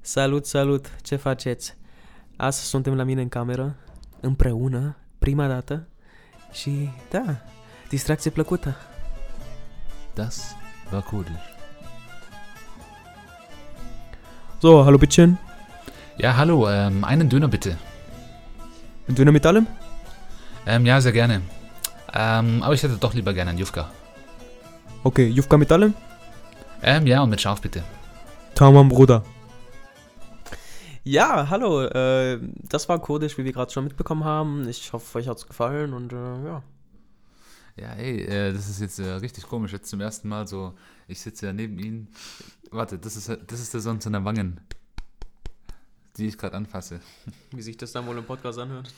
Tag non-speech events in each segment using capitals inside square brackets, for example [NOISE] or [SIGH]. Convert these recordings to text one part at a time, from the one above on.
Salut, salut, ce faceți? Astăzi suntem la mine în cameră, împreună, prima dată și, da, distracție plăcută. Das war Kurdisch. So, hallo Bittchen. Ja, hallo, ähm, einen Döner bitte. Ein Döner mit allem? Ähm, ja, sehr gerne. Ähm, aber ich hätte doch lieber gerne einen Jufka. Okay, Jufka mit allem? Ähm, ja, und mit Schaf bitte. Tamam, Bruder. Ja, hallo, äh, das war Kurdisch, wie wir gerade schon mitbekommen haben. Ich hoffe, euch hat's gefallen und äh, ja. Ja, ey, äh, das ist jetzt äh, richtig komisch. Jetzt zum ersten Mal so, ich sitze ja neben Ihnen. Warte, das ist, das ist der Sonne seiner Wangen, die ich gerade anfasse. [LAUGHS] Wie sich das dann wohl im Podcast anhört.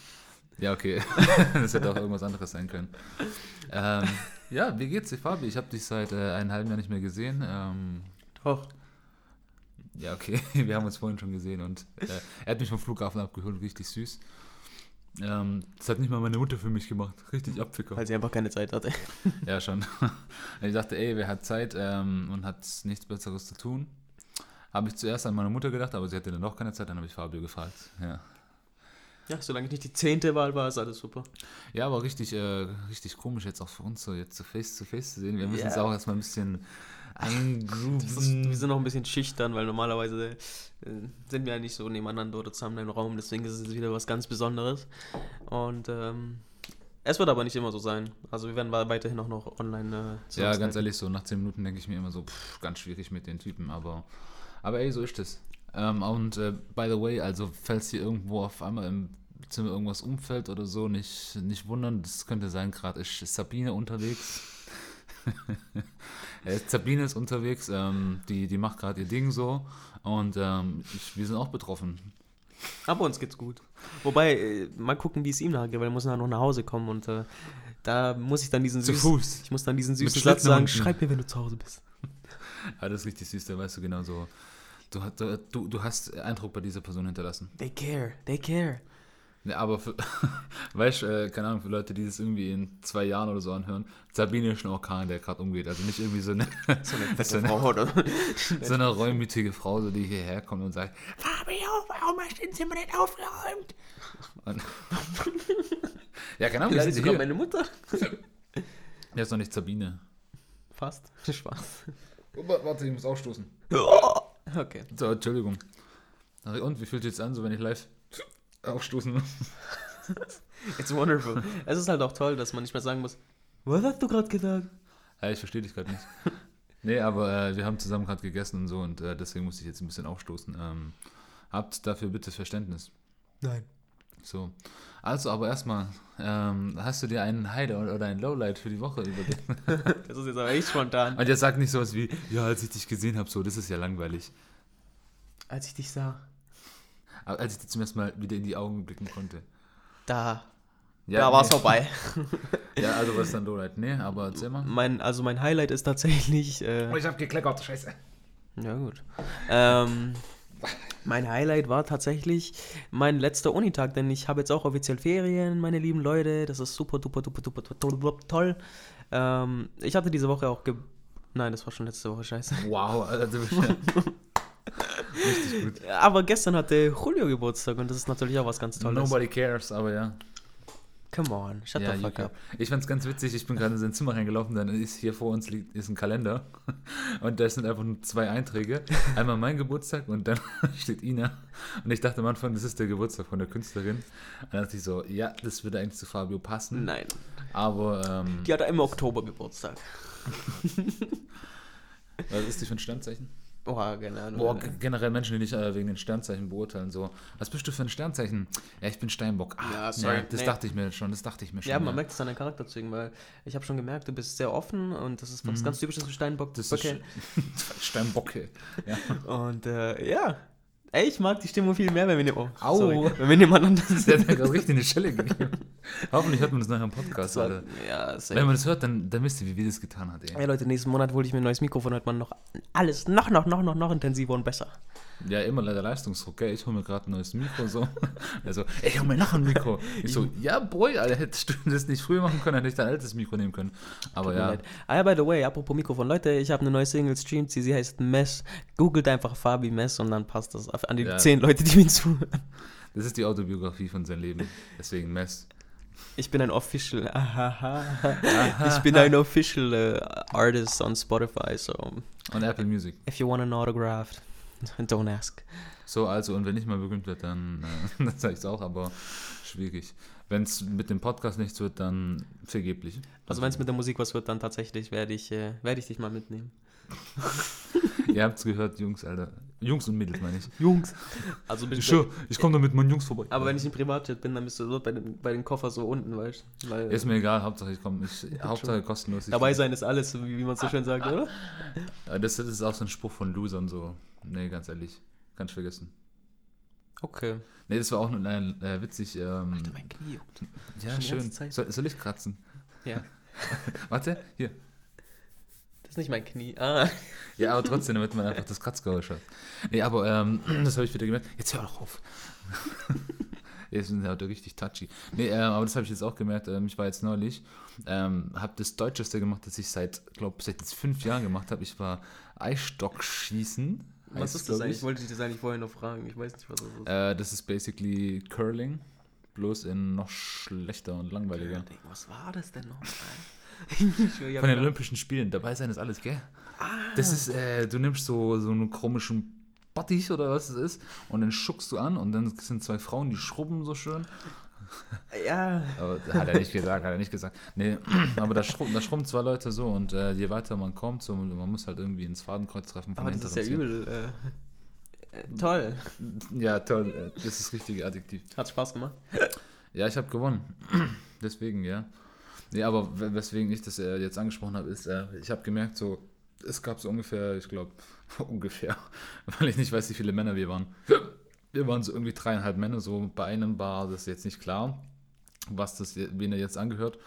Ja, okay. [LAUGHS] das hätte auch irgendwas anderes sein können. Ähm, ja, wie geht's dir, Fabi? Ich habe dich seit äh, einem halben Jahr nicht mehr gesehen. Ähm, Doch. Ja, okay, [LAUGHS] wir haben uns vorhin schon gesehen und äh, er hat mich vom Flughafen abgeholt, richtig süß. Ähm, das hat nicht mal meine Mutter für mich gemacht. Richtig Abficker. Weil sie einfach keine Zeit hatte. [LAUGHS] Ja, schon. [LAUGHS] Ich dachte, ey, wer hat Zeit ähm, und hat nichts Besseres zu tun? Habe ich zuerst an meine Mutter gedacht, aber sie hatte dann doch keine Zeit, dann habe ich Fabio gefragt. Ja. Ja, solange nicht die zehnte Wahl war, ist alles super. Ja, aber richtig, äh, richtig komisch jetzt auch für uns so jetzt so face to face zu sehen. Wir müssen Ja. es auch erstmal ein bisschen eingrooven. Wir sind noch ein bisschen schüchtern, weil normalerweise äh, sind wir ja nicht so nebeneinander oder zusammen in einem Raum. Deswegen ist es wieder was ganz Besonderes. Und ähm, es wird aber nicht immer so sein. Also wir werden weiterhin auch noch online. Äh, ja, ganz ehrlich, so nach 10 Minuten denke ich mir immer so, pff, ganz schwierig mit den Typen, aber, aber ey, so ist es. Ähm, und äh, by the way, also falls hier irgendwo auf einmal im Zimmer irgendwas umfällt oder so, nicht, nicht wundern, das könnte sein, gerade ist Sabine unterwegs. [LAUGHS] Äh, Sabine ist unterwegs, ähm, die, die macht gerade ihr Ding so und ähm, ich, wir sind auch betroffen. Aber uns geht's gut. Wobei, äh, mal gucken, wie es ihm nachgeht, weil er muss dann noch nach Hause kommen und äh, da muss ich dann diesen Zu süßen, Fuß. ich muss dann diesen süßen Satz sagen, schreib mir, wenn du zu Hause bist. Ja, [LAUGHS] das ist richtig süß, da weißt du genau so. Du, du, du hast Eindruck bei dieser Person hinterlassen. They care, they care. Ja, aber für, [LAUGHS] weißt du, äh, keine Ahnung, für Leute, die das irgendwie in zwei Jahren oder so anhören, Sabine ist ein Orkan, der gerade umgeht. Also nicht irgendwie so eine, [LAUGHS] So eine So eine- Frau, oder? [LAUGHS] so eine reumütige Frau, so, die hierher kommt und sagt, Fabio, warum hast du den Zimmer nicht aufgeräumt? Und ja, keine Ahnung, Vielleicht sogar hier. meine Mutter. Der ist noch nicht Sabine. Fast. Spaß. Oh, warte, ich muss aufstoßen. Okay. So, Entschuldigung. Und, wie fühlt sich jetzt an, so wenn ich live aufstoßen? [LAUGHS] It's wonderful. es ist halt auch toll, dass man nicht mehr sagen muss, was hast du gerade gesagt? Ja, ich verstehe dich gerade nicht. [LAUGHS] nee, aber äh, wir haben zusammen gerade gegessen und so und äh, deswegen musste ich jetzt ein bisschen aufstoßen. Ähm, habt dafür bitte Verständnis. Nein. So. Also, aber erstmal, ähm, hast du dir einen Highlight oder ein Lowlight für die Woche überlegt? [LAUGHS] Das ist jetzt aber echt spontan. Und jetzt sag nicht sowas wie, ja, als ich dich gesehen habe, so, das ist ja langweilig. Als ich dich sah, als ich dir zum ersten Mal wieder in die Augen blicken konnte. da, Ja, da war es nee. vorbei. [LAUGHS] Ja, also was ist dann Lowlight? Nee, aber erzähl mal. Mein, also mein Highlight ist tatsächlich, äh, ich hab gekleckert, scheiße. ja gut. Ähm, mein Highlight war tatsächlich mein letzter Unitag, denn ich habe jetzt auch offiziell Ferien, meine lieben Leute. Das ist super, duper, duper, duper, duper, duper toll. Ähm, ich hatte diese Woche auch ge... Nein, das war schon letzte Woche, scheiße. Wow, also [LAUGHS] richtig gut. Aber gestern hatte Julio Geburtstag und das ist natürlich auch was ganz Tolles. Nobody cares, aber ja. Come on, shut ja the fuck up. Ich fand's ganz witzig, ich bin gerade in sein Zimmer reingelaufen, dann ist hier vor uns liegt, ist ein Kalender [LAUGHS] und da sind einfach nur zwei Einträge. Einmal mein Geburtstag und dann [LAUGHS] steht Ina. Und ich dachte am Anfang, das ist der Geburtstag von der Künstlerin. Und dann dachte ich so, ja, das würde eigentlich zu Fabio passen. Nein, Aber ähm, die hatte im Oktober Geburtstag. [LAUGHS] was ist die für ein Sternzeichen? Boah, Ahnung. Boah, generell Menschen, die dich äh, wegen den Sternzeichen beurteilen, so, was bist du für ein Sternzeichen? Ja, ich bin Steinbock. Ah, Ja, sorry, das nee. dachte ich mir schon, das dachte ich mir schon. Ja, man merkt es an deinen Charakterzügen, weil ich habe schon gemerkt, du bist sehr offen und das ist was ganz typisches für Steinbock. Mhm. Das ist [LAUGHS] Steinbocke. Ja. [LAUGHS] Und äh, ja, ey, ich mag die Stimmung viel mehr, wenn wir, ne oh, Au. sorry, wenn wir nebeneinander [LAUGHS] Der sind. hat mir gerade richtig eine Schelle gegeben. Hoffentlich hört man das nachher im Podcast, war- Alter. ja, Wenn man das hört, dann, dann wisst ihr, wie wir das getan hat, ey. Ey Leute, nächsten Monat hole ich mir ein neues Mikrofon, hört man noch alles noch, noch, noch, noch, noch intensiver und besser. Ja, immer leider Leistungsdruck, gell? Ich hole mir gerade ein neues Mikro so. [LAUGHS] Also, ey, hol mir noch ein Mikro. Ich so, ja, boy, Alter, hättest du das nicht früher machen können, hätte ich dein altes Mikro nehmen können. Aber ja, leid. Ah, ja, by the way, apropos Mikrofon. Leute, ich habe eine neue Single, streamt sie, sie heißt Mess. Googelt einfach Fabi Mess und dann passt das an die Ja. zehn Leute, die mir zuhören. das ist die Autobiografie von seinem Leben. Deswegen Mess. Ich bin ein Official. Ahaha. ich bin ein Official äh, Artist on Spotify, so Und Apple Music. if you want an autograph, [LAUGHS] don't ask. So, also, und wenn ich mal berühmt werde, dann, äh, [LAUGHS] dann sage ich es auch, aber schwierig. Wenn es mit dem Podcast nichts wird, dann vergeblich. Also wenn es mit der Musik was wird, dann tatsächlich werde ich, äh, werde ich dich mal mitnehmen. [LAUGHS] Ihr habt es gehört, Jungs, Alter. Jungs und Mädels, meine ich. Jungs. Also bin Ich, ich komme da mit meinen Jungs vorbei. Aber wenn ich im Privatjet bin, dann bist du so bei den, bei den Koffer so unten, weißt du? Ist mir egal, Hauptsache ich komme. Hauptsache kostenlos. Ich, dabei sein ist alles, wie, wie man so schön sagt, oder? Ja, Das, das ist auch so ein Spruch von Losern so. Nee, ganz ehrlich. Kann ich vergessen. Okay. Nee, das war auch nur ein, äh, witzig. Ähm, Alter, mein Knie juckt. ja, schon schön. Soll, soll ich kratzen? Ja. [LAUGHS] Warte, hier. Das ist nicht mein Knie. Ah. Ja, aber trotzdem, damit man einfach das Kratzgeräusch hat. Nee, aber ähm, [CLEARS THROAT] das habe ich wieder gemerkt. Jetzt hör doch auf. [LAUGHS] Jetzt sind heute richtig touchy. Nee, ähm, aber das habe ich jetzt auch gemerkt. Ähm, ich war jetzt neulich, ähm, habe das Deutscheste gemacht, das ich seit, glaube seit jetzt fünf Jahren gemacht habe. Ich war Eisstockschießen. Was ist das eigentlich? ich. Ich wollte dich das eigentlich vorher noch fragen. Ich weiß nicht, was das ist. Äh, das ist basically Curling, bloß in noch schlechter und langweiliger. Was war das denn noch? Von den Olympischen Spielen, dabei sein ist alles, gell? Das ist, äh, du nimmst so, so einen komischen Bottich oder was es ist und dann schuckst du an und dann sind zwei Frauen, die schrubben so schön. ja. Aber hat er nicht gesagt, hat er nicht gesagt. Nee, aber da schrubben, da schrubben zwei Leute so und äh, je weiter man kommt, so, man muss halt irgendwie ins Fadenkreuz treffen von Aber das ist ja übel. Äh, äh, toll. Ja, toll, das ist das richtige Adjektiv. Hat Spaß gemacht. Ja, ich habe gewonnen. Deswegen, ja. Nee, aber we- weswegen ich das äh, jetzt angesprochen habe, ist, äh, ich habe gemerkt, so, es gab so ungefähr, ich glaube, [LAUGHS] ungefähr, [LAUGHS] weil ich nicht weiß, wie viele Männer wir waren. Wir waren so irgendwie dreieinhalb Männer, so bei einem Bar, das ist jetzt nicht klar, was das, wen er jetzt angehört.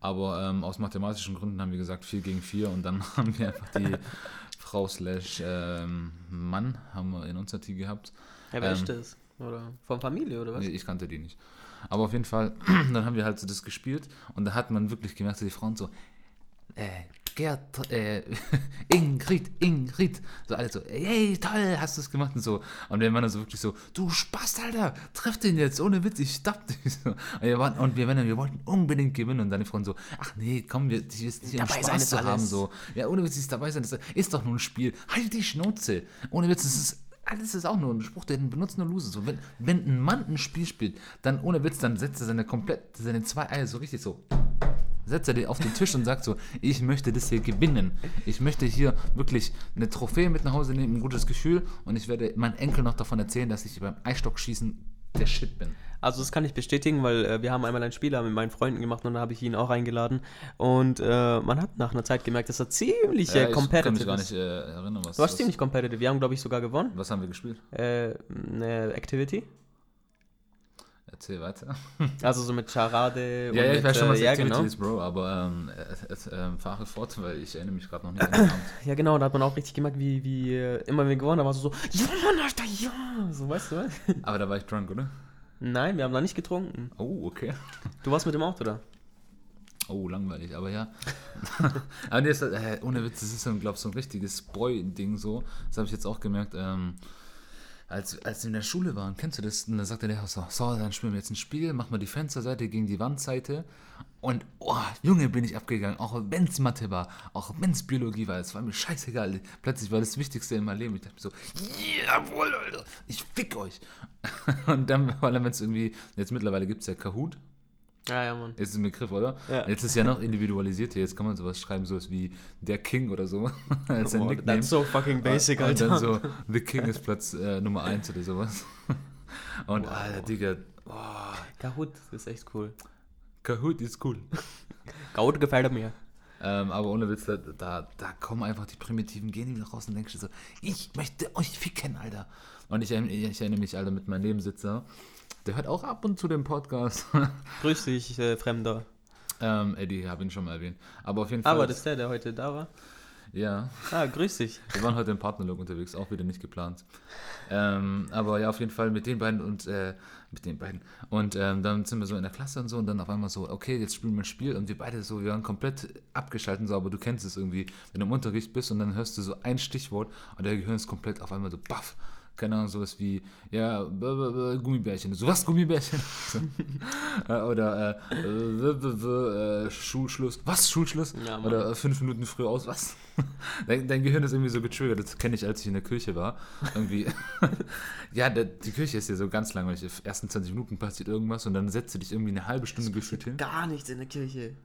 Aber ähm, aus mathematischen Gründen haben wir gesagt 4 gegen 4 und dann [LAUGHS] haben wir einfach die Frau slash ähm, Mann haben wir in unser Team gehabt. Ja, wer Ähm, ist das? Oder von Familie oder was? Nee, ich kannte die nicht. Aber auf jeden Fall, [CLEARS THROAT] dann haben wir halt so das gespielt und da hat man wirklich gemerkt, so die Frauen so, äh, Gerd, äh, [LAUGHS] Ingrid, Ingrid, so alle so, hey, toll, hast du es gemacht und so. Und wir waren dann so wirklich so, du Spaß, Alter, treff den jetzt, ohne Witz, ich stopp dich. [LAUGHS] So. Und wir, waren, und wir, Männer, wir wollten unbedingt gewinnen und dann die Frauen so, ach nee, komm, wir, die ist hier um Spaß ist zu haben, so. Ja, ohne Witz, ist dabei sein, das ist doch nur ein Spiel. Halt die Schnauze. Ohne Witz, das ist alles ist auch nur ein Spruch, den benutzt nur Loser. So, wenn, wenn ein Mann ein Spiel spielt, dann ohne Witz, dann setzt er seine komplett, seine zwei Eier so richtig so. Setzt er die auf den Tisch und sagt so, ich möchte das hier gewinnen. Ich möchte hier wirklich eine Trophäe mit nach Hause nehmen, ein gutes Gefühl und ich werde meinen Enkel noch davon erzählen, dass ich beim Eisstockschießen der Shit bin. Also das kann ich bestätigen, weil äh, wir haben einmal ein Spiel mit meinen Freunden gemacht und da habe ich ihn auch eingeladen. Und äh, man hat nach einer Zeit gemerkt, dass er ziemlich Ja, äh, ich kann competitive mich gar ist. nicht äh, erinnern, was Du warst ziemlich competitive. Wir haben, glaube ich, sogar gewonnen. was haben wir gespielt. Äh, eine Activity. Erzähl weiter. [LAUGHS] Also so mit Charade. Ja, ja, ich mit, weiß schon, äh, was ja, Activity genau. ist, Bro, aber ähm, äh, äh, äh, fahre fort, weil ich erinnere mich gerade noch nicht an den Abend. [LAUGHS] Ja, genau, da hat man auch richtig gemerkt, wie, wie äh, immer wir gewonnen haben, war es so, ja, Mann, Alter, ja. So, weißt du was? Aber da war ich drunk, oder? Nein, wir haben da nicht getrunken. Oh, okay. Du warst mit dem Auto da. Oh, langweilig, aber ja. [LAUGHS] aber nee, ist, äh, ohne Witz, das ist so, glaube ich, so ein richtiges Boy-Ding so. Das habe ich jetzt auch gemerkt, ähm, als, als wir in der Schule waren, kennst du das? Und dann sagte der so, so, dann spielen wir jetzt ein Spiel, mach mal die Fensterseite gegen die Wandseite. Und, oh, Junge, bin ich abgegangen, auch wenn es Mathe war, auch wenn es Biologie war, es war mir scheißegal. Plötzlich war das Wichtigste in meinem Leben. Ich dachte so, jawohl, Alter, ich fick euch. [LAUGHS] Und dann, vor allem, wenn es irgendwie, jetzt mittlerweile gibt es ja Kahoot, Ja, ja, Mann. ist ein Begriff, oder? Ja. Jetzt ist ja noch individualisiert. Jetzt kann man sowas schreiben, sowas wie der King oder so. [LAUGHS] als Boah, Nickname. that's so fucking basic, und Alter. dann so, The King ist Platz äh, Nummer 1 oder sowas. [LAUGHS] Und Wow. Alter, Digga, boah, Kahoot ist echt cool. Kahoot ist cool. [LAUGHS] Kahoot gefällt mir. Ähm, aber ohne Witz, da, da, da kommen einfach die primitiven Gene wieder raus und denkst du so, ich möchte euch ficken, Alter. Und ich, erinnere- ich erinnere mich, Alter, mit meinem Nebensitzer, der hört auch ab und zu den Podcast. [LAUGHS] Grüß dich, äh, Fremder. ähm, Eddie, habe ihn schon mal erwähnt. Aber auf jeden Fall. Aber das ist der, der heute da war. Ja. Ah, grüß dich. Wir waren heute im Partnerlook unterwegs, auch wieder nicht geplant. Ähm, aber ja, auf jeden Fall mit den beiden und äh, mit den beiden. Und ähm, dann sind wir so in der Klasse und so und dann auf einmal so, okay, jetzt spielen wir ein Spiel und wir beide so, wir waren komplett abgeschaltet so, aber du kennst es irgendwie, wenn du im Unterricht bist und dann hörst du so ein Stichwort und der Gehirn ist komplett auf einmal so baff keine Ahnung, sowas wie, ja, Gummibärchen. So, was, Gummibärchen? [LAUGHS] Oder äh, äh, Schulschluss. Was, Schulschluss? Ja. Oder äh, fünf Minuten früh aus, was? [LAUGHS] dein, dein Gehirn ist irgendwie so getriggert. Das kenne ich, als ich in der Kirche war. Irgendwie. [LAUGHS] ja, der, die Kirche ist ja so ganz langweilig. Die ersten 20 Minuten passiert irgendwas und dann setzt du dich irgendwie eine halbe Stunde gefühlt hin. Gar nichts in der Kirche.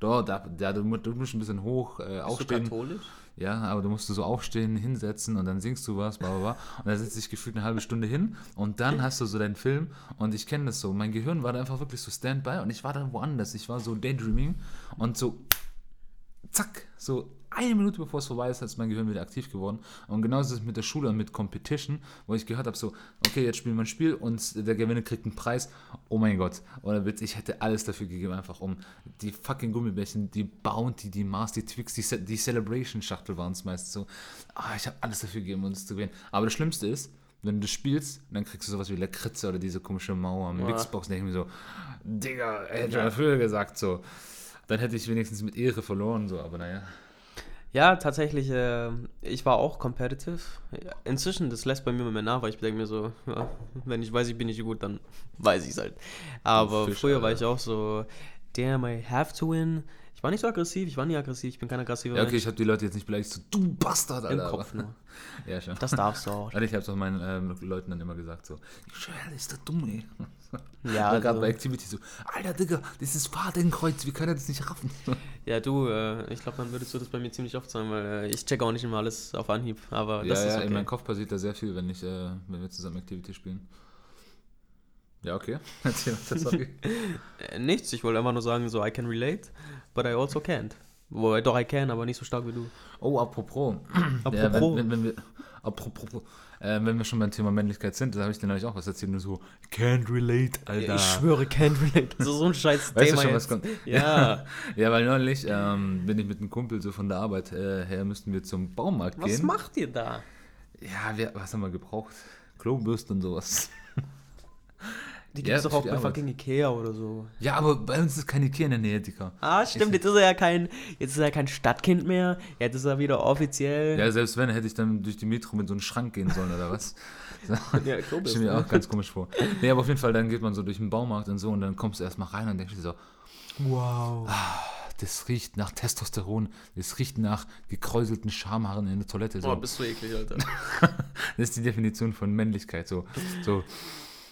Doch, da, da, du, du musst ein bisschen hoch äh, Bist du aufstehen. katholisch? Ja, aber du musst so aufstehen, hinsetzen und dann singst du was, bla bla bla. Und dann setzt dich gefühlt eine halbe Stunde hin und dann hast du so deinen Film. Und ich kenne das so. Mein Gehirn war da einfach wirklich so Standby und ich war dann woanders. Ich war so Daydreaming und so zack, so eine Minute bevor es vorbei ist, ist mein Gehirn wieder aktiv geworden. Und genauso ist es mit der Schule und mit Competition, wo ich gehört habe, so, okay, jetzt spielen wir ein Spiel und der Gewinner kriegt einen Preis. Oh mein Gott. Oder Witz, ich hätte alles dafür gegeben, einfach um die fucking Gummibärchen, die Bounty, die Mars, die Twix, die, Ce- die Celebration-Schachtel waren es meist so. Ah, ich habe alles dafür gegeben, um es zu gewinnen. Aber das Schlimmste ist, wenn du spielst, dann kriegst du sowas wie Lakritze oder diese komische Mauer am Ja. Mixbox, denke ich mir so, Digga, hätte ich mal früher gesagt, so. Dann hätte ich wenigstens mit Ehre verloren, so, aber naja. Ja, tatsächlich, äh, ich war auch competitive. Inzwischen, das lässt bei mir immer mehr nach, weil ich denke mir so, ja, wenn ich weiß, ich bin nicht gut, dann [LAUGHS] weiß ich es halt. Aber Fisch, früher war Alter. ich auch so, damn, I have to win. Ich war nicht so aggressiv, ich war nie aggressiv, ich bin kein aggressiver Ja, okay, Mensch. ich habe die Leute jetzt nicht beleidigt, so, du Bastard, Im Alter. Kopf aber- nur. [LAUGHS] Ja, schon. Das darfst du auch. Also ich habe es auch meinen ähm, Leuten dann immer gesagt, so, das ist der dumm, ey. [LAUGHS] Ja, Oder gerade also- bei Activity so, Alter, Digga, das ist Fadenkreuz, wie kann er das nicht raffen? [LAUGHS] Ja, du, äh, ich glaube, dann würdest du das bei mir ziemlich oft sagen, weil äh, ich check auch nicht immer alles auf Anhieb. Aber ja, das ist ja, in okay. meinem Kopf passiert da sehr viel, wenn, ich, äh, wenn wir zusammen Activity spielen. Ja, okay. [LAUGHS] Erzähl weiter, sorry. Äh, nichts, ich wollte einfach nur sagen, so, I can relate, but I also can't. Wobei, doch, I can, aber nicht so stark wie du. Oh, apropos. Apropos. [CLEARS THROAT] Ja, wenn, wenn, wenn wir, apropos. Äh, wenn wir schon beim Thema Männlichkeit sind, da habe ich dir nämlich auch was erzählt, nur so, can't relate, Alter. Ich schwöre, can't relate. Ist so ein scheiß Weißt du Thema schon, jetzt. was kommt? Ja. [LAUGHS] Ja, weil neulich ähm, bin ich mit einem Kumpel so von der Arbeit äh, her, müssten wir zum Baumarkt Was gehen. macht ihr da? Ja, wir, was haben wir gebraucht? Klobürsten und sowas. Die Ja, gibt's doch für auch bei Arbeit. fucking Ikea oder so. Ja, aber bei uns ist keine Ikea in der Nähe, Dicker. Ah, stimmt, jetzt ist er ja kein, jetzt ist er kein Stadtkind mehr. Jetzt ist er wieder offiziell. Ja, selbst wenn, hätte ich dann durch die Metro mit so einem Schrank gehen sollen oder was. [LAUGHS] Ja, ich glaube, Stell mir auch ganz komisch vor. Nee, aber auf jeden Fall, dann geht man so durch den Baumarkt und so und dann kommst du erstmal rein und denkst dir so, Wow. das riecht nach Testosteron, das riecht nach gekräuselten Schamhaaren in der Toilette. So. Oh, bist du eklig, Alter. [LAUGHS] Das ist die Definition von Männlichkeit. So, so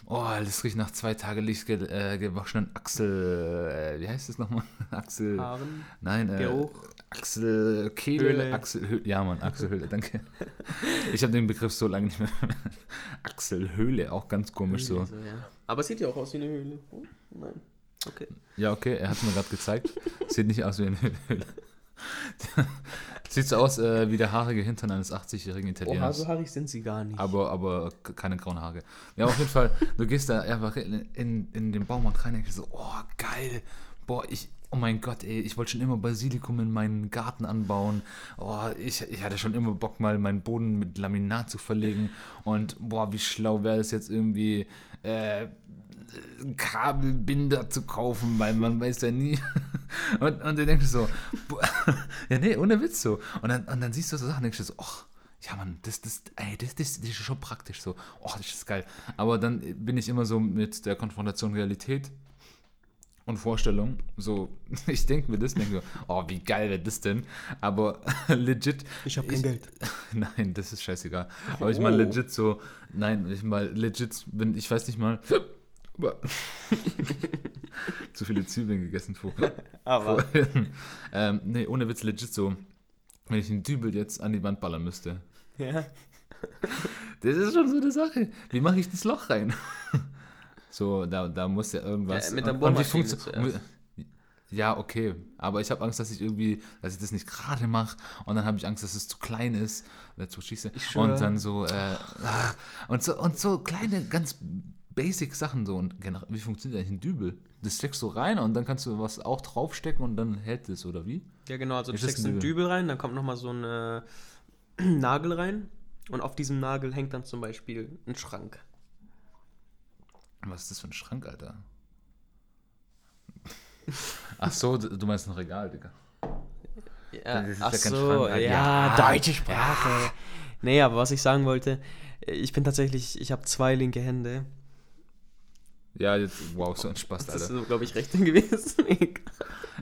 oh, das riecht nach zwei Tage Licht ge äh, gewaschenen Achsel, äh, wie heißt das nochmal? [LAUGHS] Achsel, Haaren. nein, äh, Geruch. Achsel, Kehle, Höhle. Achselhöhle, ja Mann, Achselhöhle, danke. [LAUGHS] Ich habe den Begriff so lange nicht mehr. [LAUGHS] Achselhöhle, auch ganz komisch so. Also, ja. Aber es sieht ja auch aus wie eine Höhle. Oh, nein. Okay. Ja, okay, er hat es mir gerade gezeigt. Sieht nicht aus wie eine Höhle. Sieht so aus äh, wie der haarige Hintern eines 80-jährigen Oh, Italieners. so haarig sind sie gar nicht. Aber, aber keine grauen Haare. Ja, auf jeden Fall, du gehst da einfach in, in, in den Baumarkt rein und denkst so, oh, geil. Boah, ich, oh mein Gott, ey, ich wollte schon immer Basilikum in meinen Garten anbauen. Oh, ich, ich hatte schon immer Bock, mal meinen Boden mit Laminat zu verlegen. Und boah, wie schlau wäre es jetzt irgendwie, äh, Kabelbinder zu kaufen, weil man weiß ja nie. [LAUGHS] Und, und du denkst so, boah, [LAUGHS] ja, nee, ohne Witz so. Und dann, und dann siehst du so Sachen, denkst du so, ach, ja, Mann, das, das, ey, das, das, das ist schon praktisch so. Oh, das ist geil. Aber dann bin ich immer so mit der Konfrontation Realität und Vorstellung. So, [LAUGHS] ich denke mir das, denke mir, oh, wie geil wäre das denn? Aber legit. Ich hab kein Geld. Nein, das ist scheißegal. Aber ich Oh. legit so, nein, ich mal legit, wenn, ich weiß nicht mal. [LAUGHS] Zu viele Zwiebeln gegessen vorher. [LAUGHS] Aber. [LAUGHS] ähm, nee, ohne Witz, legit so. Wenn ich einen Dübel jetzt an die Wand ballern müsste. Ja. Das ist schon so eine Sache. Wie mache ich das Loch rein? so, da, da muss ja irgendwas. Ja, mit der Bohrmaschine zuerst. Ja, okay. Aber ich habe Angst, dass ich irgendwie, dass ich das nicht gerade mache. Und dann habe ich Angst, dass es zu klein ist. Oder zu schieße. Und dann so, äh, ah, und so, und so kleine, ganz Basic-Sachen so. Und wie funktioniert eigentlich ein Dübel? Das steckst du rein und dann kannst du was auch draufstecken und dann hält es, oder wie? Ja, genau, also du steckst ein einen Dübel? Rein, dann kommt nochmal so ein äh, [CLEARS THROAT] Nagel rein und auf diesem Nagel hängt dann zum Beispiel ein Schrank. Was ist das für ein Schrank, Alter? [LAUGHS] Ach so, du meinst ein Regal, Digga. Ja, Das ist ach ja kein so, Schrank. ja, Ja, deutsche Sprache. Nee, aber was ich sagen wollte, ich bin tatsächlich, ich habe zwei linke Hände. Ja, jetzt, wow, so ein Spaß, Das ist Alter. so, glaube ich, recht [LAUGHS] gewesen.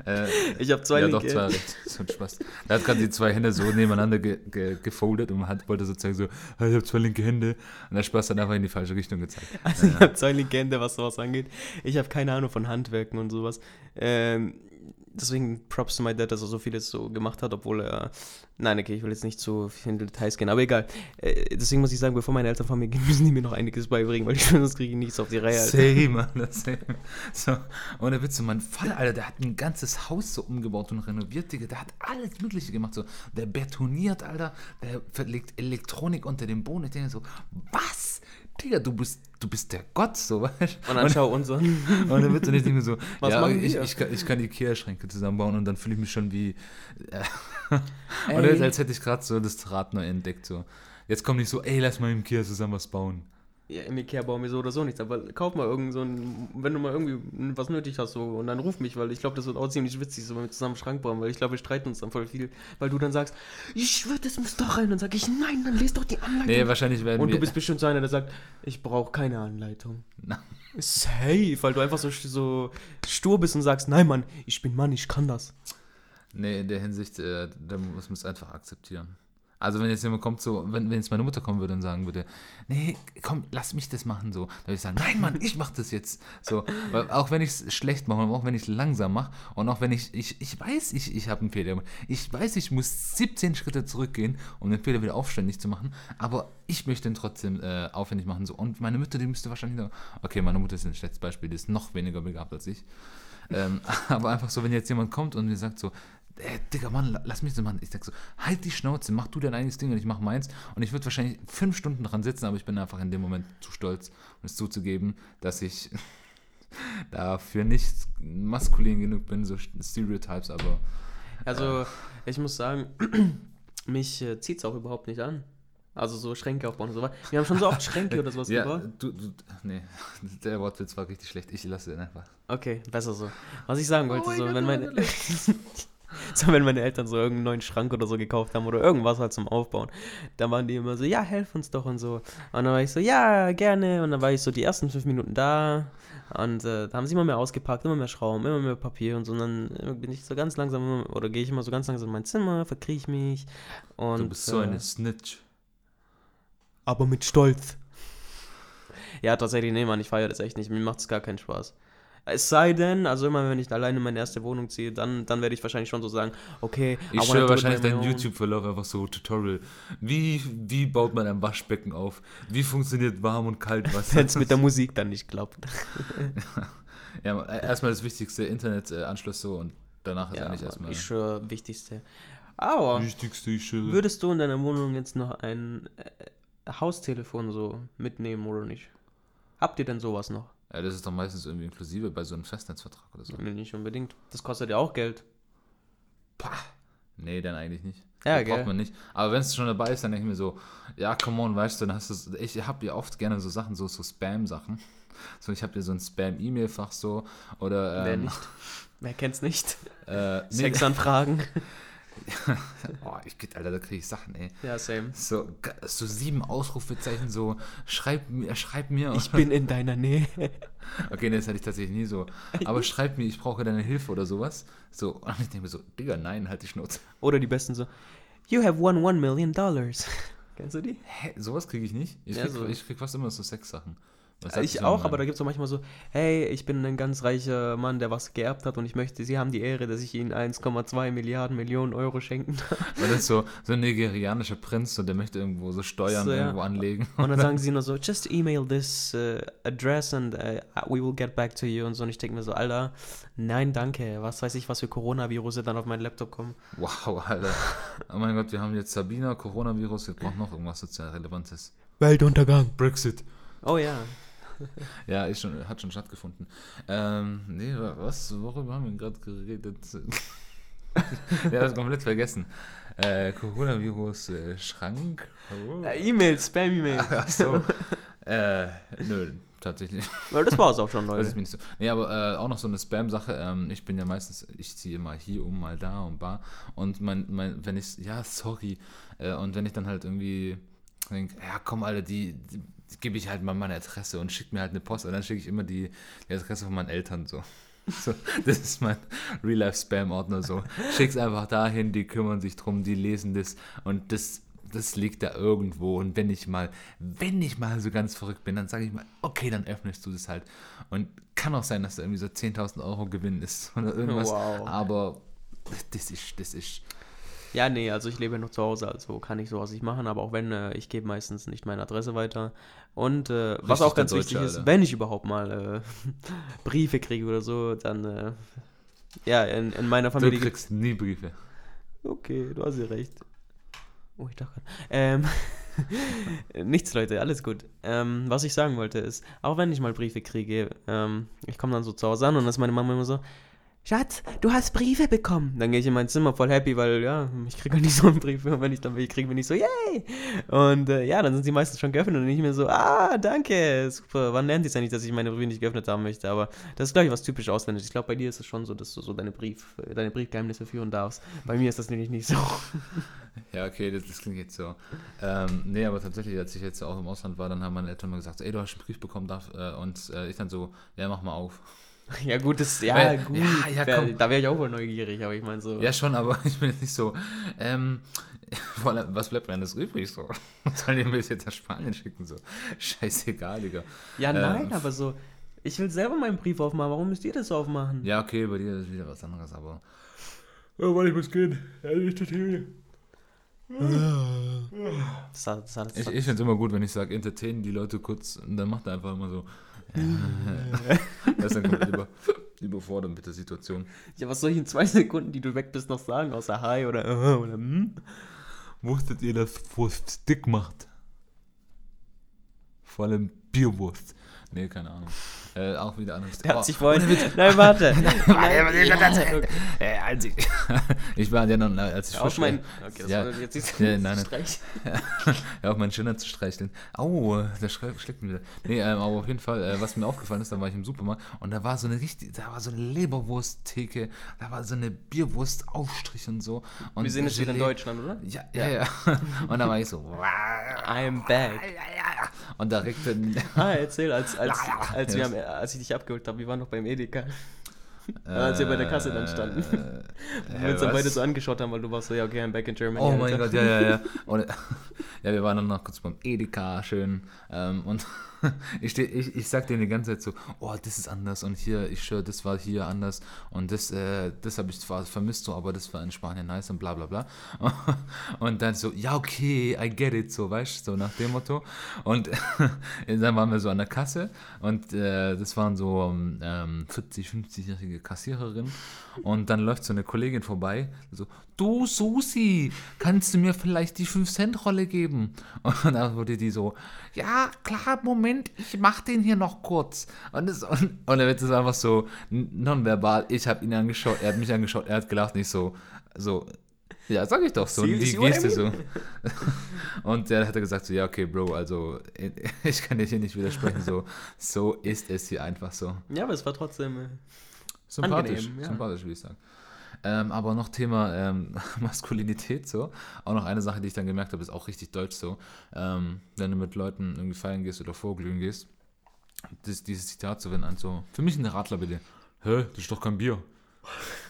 Äh, ich habe zwei ja, linke doch, zwei recht. So ein Spaß. Er hat gerade die zwei Hände so nebeneinander ge ge gefoldet und hat, wollte sozusagen so, "Ah, ich habe zwei linke Hände. Und der Spaß hat einfach in die falsche Richtung gezeigt. Also ich habe zwei linke Hände, was sowas angeht. Ich habe keine Ahnung von Handwerken und sowas. Ähm, deswegen Props to my dad, dass er so vieles so gemacht hat, obwohl er. Nein, okay, ich will jetzt nicht zu viel in Details gehen, aber egal. Äh, deswegen muss ich sagen, bevor meine Eltern von mir gehen, [LAUGHS] müssen die mir noch einiges beibringen, weil ich sonst kriege ich nichts auf die Reihe. Alter. Same, Alter, same. So, ohne Witze, mein Vater, Alter, der hat ein ganzes Haus so umgebaut und renoviert, Digga. Der hat alles Mögliche gemacht. So, der betoniert, Alter, der verlegt Elektronik unter dem Boden. Ich denke so, was? Digga, du bist, du bist der Gott, so, weißt Und dann schau unseren. [LAUGHS] Und dann wird ich denke mir so, Was ja, machen ich, ich, kann, ich kann Ikea-Schränke zusammenbauen und dann fühle ich mich schon wie, äh, [LAUGHS] oder als hätte ich gerade so das Rad neu entdeckt, so. Jetzt kommt nicht so, ey, lass mal im Ikea zusammen was bauen. Ja, im Ikea bauen wir so oder so nichts, aber kauf mal irgend so ein, wenn du mal irgendwie was nötig hast, so, und dann ruf mich, weil ich glaube, das wird auch ziemlich witzig, so wenn wir zusammen einen Schrank bauen, weil ich glaube, wir streiten uns dann voll viel, weil du dann sagst, ich schwör, das muss doch rein, dann sag ich, nein, dann lest doch die Anleitung. Nee, wahrscheinlich werden und wir... du bist bestimmt so einer, der sagt, ich brauche keine Anleitung. Safe, weil du einfach so, so stur bist und sagst, nein, Mann, ich bin Mann, ich kann das. Nee, in der Hinsicht, äh, da muss man es einfach akzeptieren. Also wenn jetzt jemand kommt, so, wenn, wenn jetzt meine Mutter kommen würde und sagen würde, nee, komm, lass mich das machen, so, dann würde ich sagen, nein, Mann, ich mach das jetzt. So, weil auch wenn ich es schlecht mache auch wenn ich es langsam mache und auch wenn ich, ich, ich weiß, ich, ich habe einen Fehler gemacht. Ich weiß, ich muss 17 Schritte zurückgehen, um den Fehler wieder aufständig zu machen, aber ich möchte ihn trotzdem äh, aufwendig machen. So. Und meine Mutter, die müsste wahrscheinlich noch, okay, meine Mutter ist ein schlechtes Beispiel, die ist noch weniger begabt als ich. Ähm, [LAUGHS] aber einfach so, wenn jetzt jemand kommt und mir sagt so, äh, Digga, Mann, la- lass mich das machen. Ich sag so, halt die Schnauze, mach du dein eigenes Ding und ich mach meins. Und ich würde wahrscheinlich fünf Stunden dran sitzen, aber ich bin einfach in dem Moment zu stolz, um es zuzugeben, dass ich [LAUGHS] dafür nicht maskulin genug bin, so Stereotypes, aber Also, ich muss sagen, [CLEARS THROAT] mich äh, zieht es auch überhaupt nicht an. Also so Schränke aufbauen und so weiter. Wir haben schon so oft Schränke oder sowas [LAUGHS] ja, gebaut. du, du, nee, [LAUGHS] der Wortwitz war richtig schlecht. Ich lasse den einfach. Okay, besser so. Was ich sagen wollte, Oh so, wenn oh meine, mein [LAUGHS] so, wenn meine Eltern so irgendeinen neuen Schrank oder so gekauft haben oder irgendwas halt zum Aufbauen, dann waren die immer so, ja, helf uns doch und so. Und dann war ich so, ja, gerne. Und dann war ich so die ersten fünf Minuten da. Und äh, da haben sie immer mehr ausgepackt, immer mehr Schrauben, immer mehr Papier und so. Und dann äh, bin ich so ganz langsam, oder gehe ich immer so ganz langsam in mein Zimmer, verkriech mich. Und, Du bist so äh, eine Snitch. aber mit Stolz. Ja, tatsächlich, nee, Mann, ich feiere das echt nicht. Mir macht es gar keinen Spaß. Es sei denn, also immer wenn ich alleine in meine erste Wohnung ziehe, dann, dann werde ich wahrscheinlich schon so sagen, okay, Ich it wahrscheinlich deinen. YouTube-Verlauf einfach so Tutorial. Wie, wie baut man ein Waschbecken auf? Wie funktioniert warm und kalt [LAUGHS] Wasser? Wenn es mit der Musik dann nicht klappt. [LAUGHS] ja, äh, erstmal das wichtigste Internetanschluss so und danach ist Ja, eigentlich erstmal ich schwöre, wichtigste. Aber wichtigste. Ich schwöre. würdest du in deiner Wohnung jetzt noch ein äh, Haustelefon so mitnehmen oder nicht? Habt ihr denn sowas noch? Ja, das ist doch meistens irgendwie inklusive bei so einem Festnetzvertrag oder so. Nee, nicht unbedingt. Das kostet ja auch Geld. Pah. Nee, dann eigentlich nicht. Ja, Das braucht man nicht. Aber wenn es schon dabei ist, dann denke ich mir so, ja, come on, weißt du, dann hast du, ich habe ja oft gerne so Sachen, so, so Spam-Sachen. So, ich habe ja so ein Spam-E-Mail-Fach so, oder, Wer ähm, nicht? Wer kennt's nicht? äh, nee, Sexanfragen. [LAUGHS] [LAUGHS] oh, ich, Alter, da kriege ich Sachen, ey. ja, same. So, so sieben Ausrufezeichen, so, schreib mir, schreib mir. Ich bin in deiner Nähe. [LAUGHS] Okay, nee, das hatte ich tatsächlich nie so. Aber [LAUGHS] schreib mir, ich brauche deine Hilfe oder sowas. So, und ich denke mir so, Digga, nein, halt die Schnauze. Oder die besten so, you have won one million dollars. Kennst du die? Hä, sowas kriege ich nicht. Ich Ja, krieg, so. ich krieg fast immer so Sexsachen. Sagt Ich das auch, aber da gibt es auch manchmal so, hey, ich bin ein ganz reicher Mann, der was geerbt hat und ich möchte, Sie haben die Ehre, dass ich Ihnen 1,2 Milliarden Millionen Euro schenken darf. [LAUGHS] Weil das ist so, so ein nigerianischer Prinz, so, der möchte irgendwo so Steuern So, ja. irgendwo anlegen. Und dann [LAUGHS] sagen sie nur so, just email this uh, address and uh, we will get back to you und so. Und ich denke mir so, Alter, nein, danke. Was weiß ich, was für Coronavirus dann auf meinen Laptop kommen. Wow, Alter. Oh mein Gott, wir haben jetzt Sabina, Coronavirus, jetzt braucht noch irgendwas sozial Relevantes. Weltuntergang. Brexit. Oh ja. [LAUGHS] ja, ist schon, hat schon stattgefunden. Ähm, nee, was, worüber haben wir gerade geredet? [LAUGHS] ja, das komplett vergessen. Äh, Coronavirus, äh, Schrank. Oh. E-Mail, Spam-E-Mail. [LAUGHS] Ach so. äh, nö, tatsächlich. Weil das war es auch schon, Leute. Das ist mir nicht so. Nee, aber äh, auch noch so eine Spam-Sache. Ähm, ich bin ja meistens, ich ziehe mal hier um, mal da und bar. Und mein, mein wenn ich, ja, sorry. Äh, und wenn ich dann halt irgendwie denke, ja, komm, Alter, die, die, die gebe ich halt mal meine Adresse und schicke mir halt eine Post. Und dann schicke ich immer die, die Adresse von meinen Eltern so. [LAUGHS] So, das ist mein Real-Life-Spam-Ordner so. Schick's einfach dahin, die kümmern sich drum, die lesen das und das, das liegt da irgendwo. Und wenn ich mal, wenn ich mal so ganz verrückt bin, dann sage ich mal, okay, dann öffnest du das halt. Und kann auch sein, dass da irgendwie so 10.000 Euro Gewinn ist oder irgendwas. Wow. Aber das ist, das ist ja, nee, also ich lebe noch zu Hause, also kann ich sowas nicht machen, aber auch wenn, äh, ich gebe meistens nicht meine Adresse weiter. Und äh, was auch ganz wichtig Alter. ist, wenn ich überhaupt mal äh, [LAUGHS] Briefe kriege oder so, dann, äh, ja, in, in meiner Familie. Du kriegst nie Briefe. Okay, du hast ja recht. Oh, ich dachte. Ähm, [LAUGHS] nichts, Leute, alles gut. Ähm, was ich sagen wollte ist, auch wenn ich mal Briefe kriege, ähm, ich komme dann so zu Hause an und dann ist meine Mama immer so, Schatz, du hast Briefe bekommen. Dann gehe ich in mein Zimmer voll happy, weil ja, ich kriege halt nicht so einen Brief. Und wenn ich dann welche kriege, bin ich so, yay! Und äh, ja, dann sind sie meistens schon geöffnet und nicht mehr so, ah, danke, super. Wann lernt ihr es ja nicht, dass ich meine Briefe nicht geöffnet haben möchte? Aber das ist, glaube ich, was typisch Ausländisches. Ich glaube, bei dir ist es schon so, dass du so deine, Brief, deine Briefgeheimnisse führen darfst. Bei mir ist das nämlich nicht so. [LAUGHS] Ja, okay, das, das klingt jetzt so. Ähm, nee, aber tatsächlich, als ich jetzt auch im Ausland war, dann haben meine Eltern mal gesagt, ey, du hast einen Brief bekommen, darf, äh, und äh, ich dann so, ja, mach mal auf. [LAUGHS] Ja, gut, das, ja, Weil, gut. Ja, ja, wär, da wäre ich auch wohl neugierig, aber ich meine so. Ja, schon, aber [LAUGHS] ich bin jetzt nicht so. Ähm, [LAUGHS] was bleibt mir denn das übrig so? Sollen die mir das jetzt nach Spanien schicken? So, scheißegal, Digga. Ja, nein, ähm, aber so. Ich will selber meinen Brief aufmachen. Warum müsst ihr das aufmachen? Ja, okay, bei dir ist wieder was anderes, aber. Ja, weil ich muss gehen. Ehrlich, das hier. Das hat, das hat, das ich ich finde es immer gut, wenn ich sage, entertainen die Leute kurz und dann macht er einfach immer so. Das ist dann komplett über, [LAUGHS] überfordert mit der Situation. Ja, was soll ich in zwei Sekunden, die du weg bist, noch sagen, außer Hi oder uh, oder hm? Wusstet ihr, dass Wurst dick macht? Vor allem Bierwurst. Nee, keine Ahnung. Äh, auch wieder anderes Der hat sich vorhin. [LAUGHS] Nein, warte. Nein, äh, ich, [LAUGHS] ich war ja noch, als ich Auf mein. Okay, das ja, war jetzt nicht [LAUGHS] ja, nein, ja, auf meinen Schöner zu streicheln. Au, der schlägt mich wieder. Nee, ähm, aber auf jeden Fall, äh, was mir aufgefallen ist, da war ich im Supermarkt und da war so eine richtig, da war so eine Leberwursttheke, da war so eine Bierwurstaufstrich und so. Und Wir sehen das wieder in Deutschland, oder? Ja, ja, ja. Und da war ich so, I'm back. Und da regte. Ah, erzähl, als, als, als wir am als ich dich abgeholt habe, wir waren noch beim Edeka. Äh, [LAUGHS] als wir bei der Kasse dann standen. Äh, [LAUGHS] wir uns dann beide so angeschaut haben, weil du warst so, ja, okay, I'm back in Germany. Oh mein Gott, ja, ja, ja. [LAUGHS] Und, ja, wir waren dann noch kurz beim Edeka, schön. Ähm, und ich, steh, ich, ich sag denen die ganze Zeit so, oh, das ist anders und hier, ich schwöre, das war hier anders und das, äh, das habe ich zwar vermisst so, aber das war in Spanien nice und bla bla bla. Und dann so, ja, okay, I get it, so, weißt du, so nach dem Motto. Und dann waren wir so an der Kasse und äh, das waren so ähm, 40, 50-jährige Kassiererin und dann läuft so eine Kollegin vorbei, so, du Susi, kannst du mir vielleicht die 5-Cent-Rolle geben? Und dann wurde die so, ja, klar, Moment, ich mach den hier noch kurz. Und, das, und, und dann wird es einfach so nonverbal, ich habe ihn angeschaut, er hat mich angeschaut, er hat gelacht, nicht so, so, ja, sag ich doch so, die Geste so. [LAUGHS] Und der hat gesagt so, ja, okay, Bro, also [LAUGHS] ich kann dir hier nicht widersprechen, so, so ist es hier einfach so. Ja, aber es war trotzdem äh, sympathisch, angenehm, ja. sympathisch, würde ich sagen. Ähm, aber noch Thema ähm, [LAUGHS] Maskulinität so. Auch noch eine Sache, die ich dann gemerkt habe, ist auch richtig deutsch so. Ähm, wenn du mit Leuten irgendwie feiern gehst oder vorglühen gehst, das, dieses Zitat zu wenden, so, für mich ein Radler bitte. Hä, das ist doch kein Bier. [LAUGHS]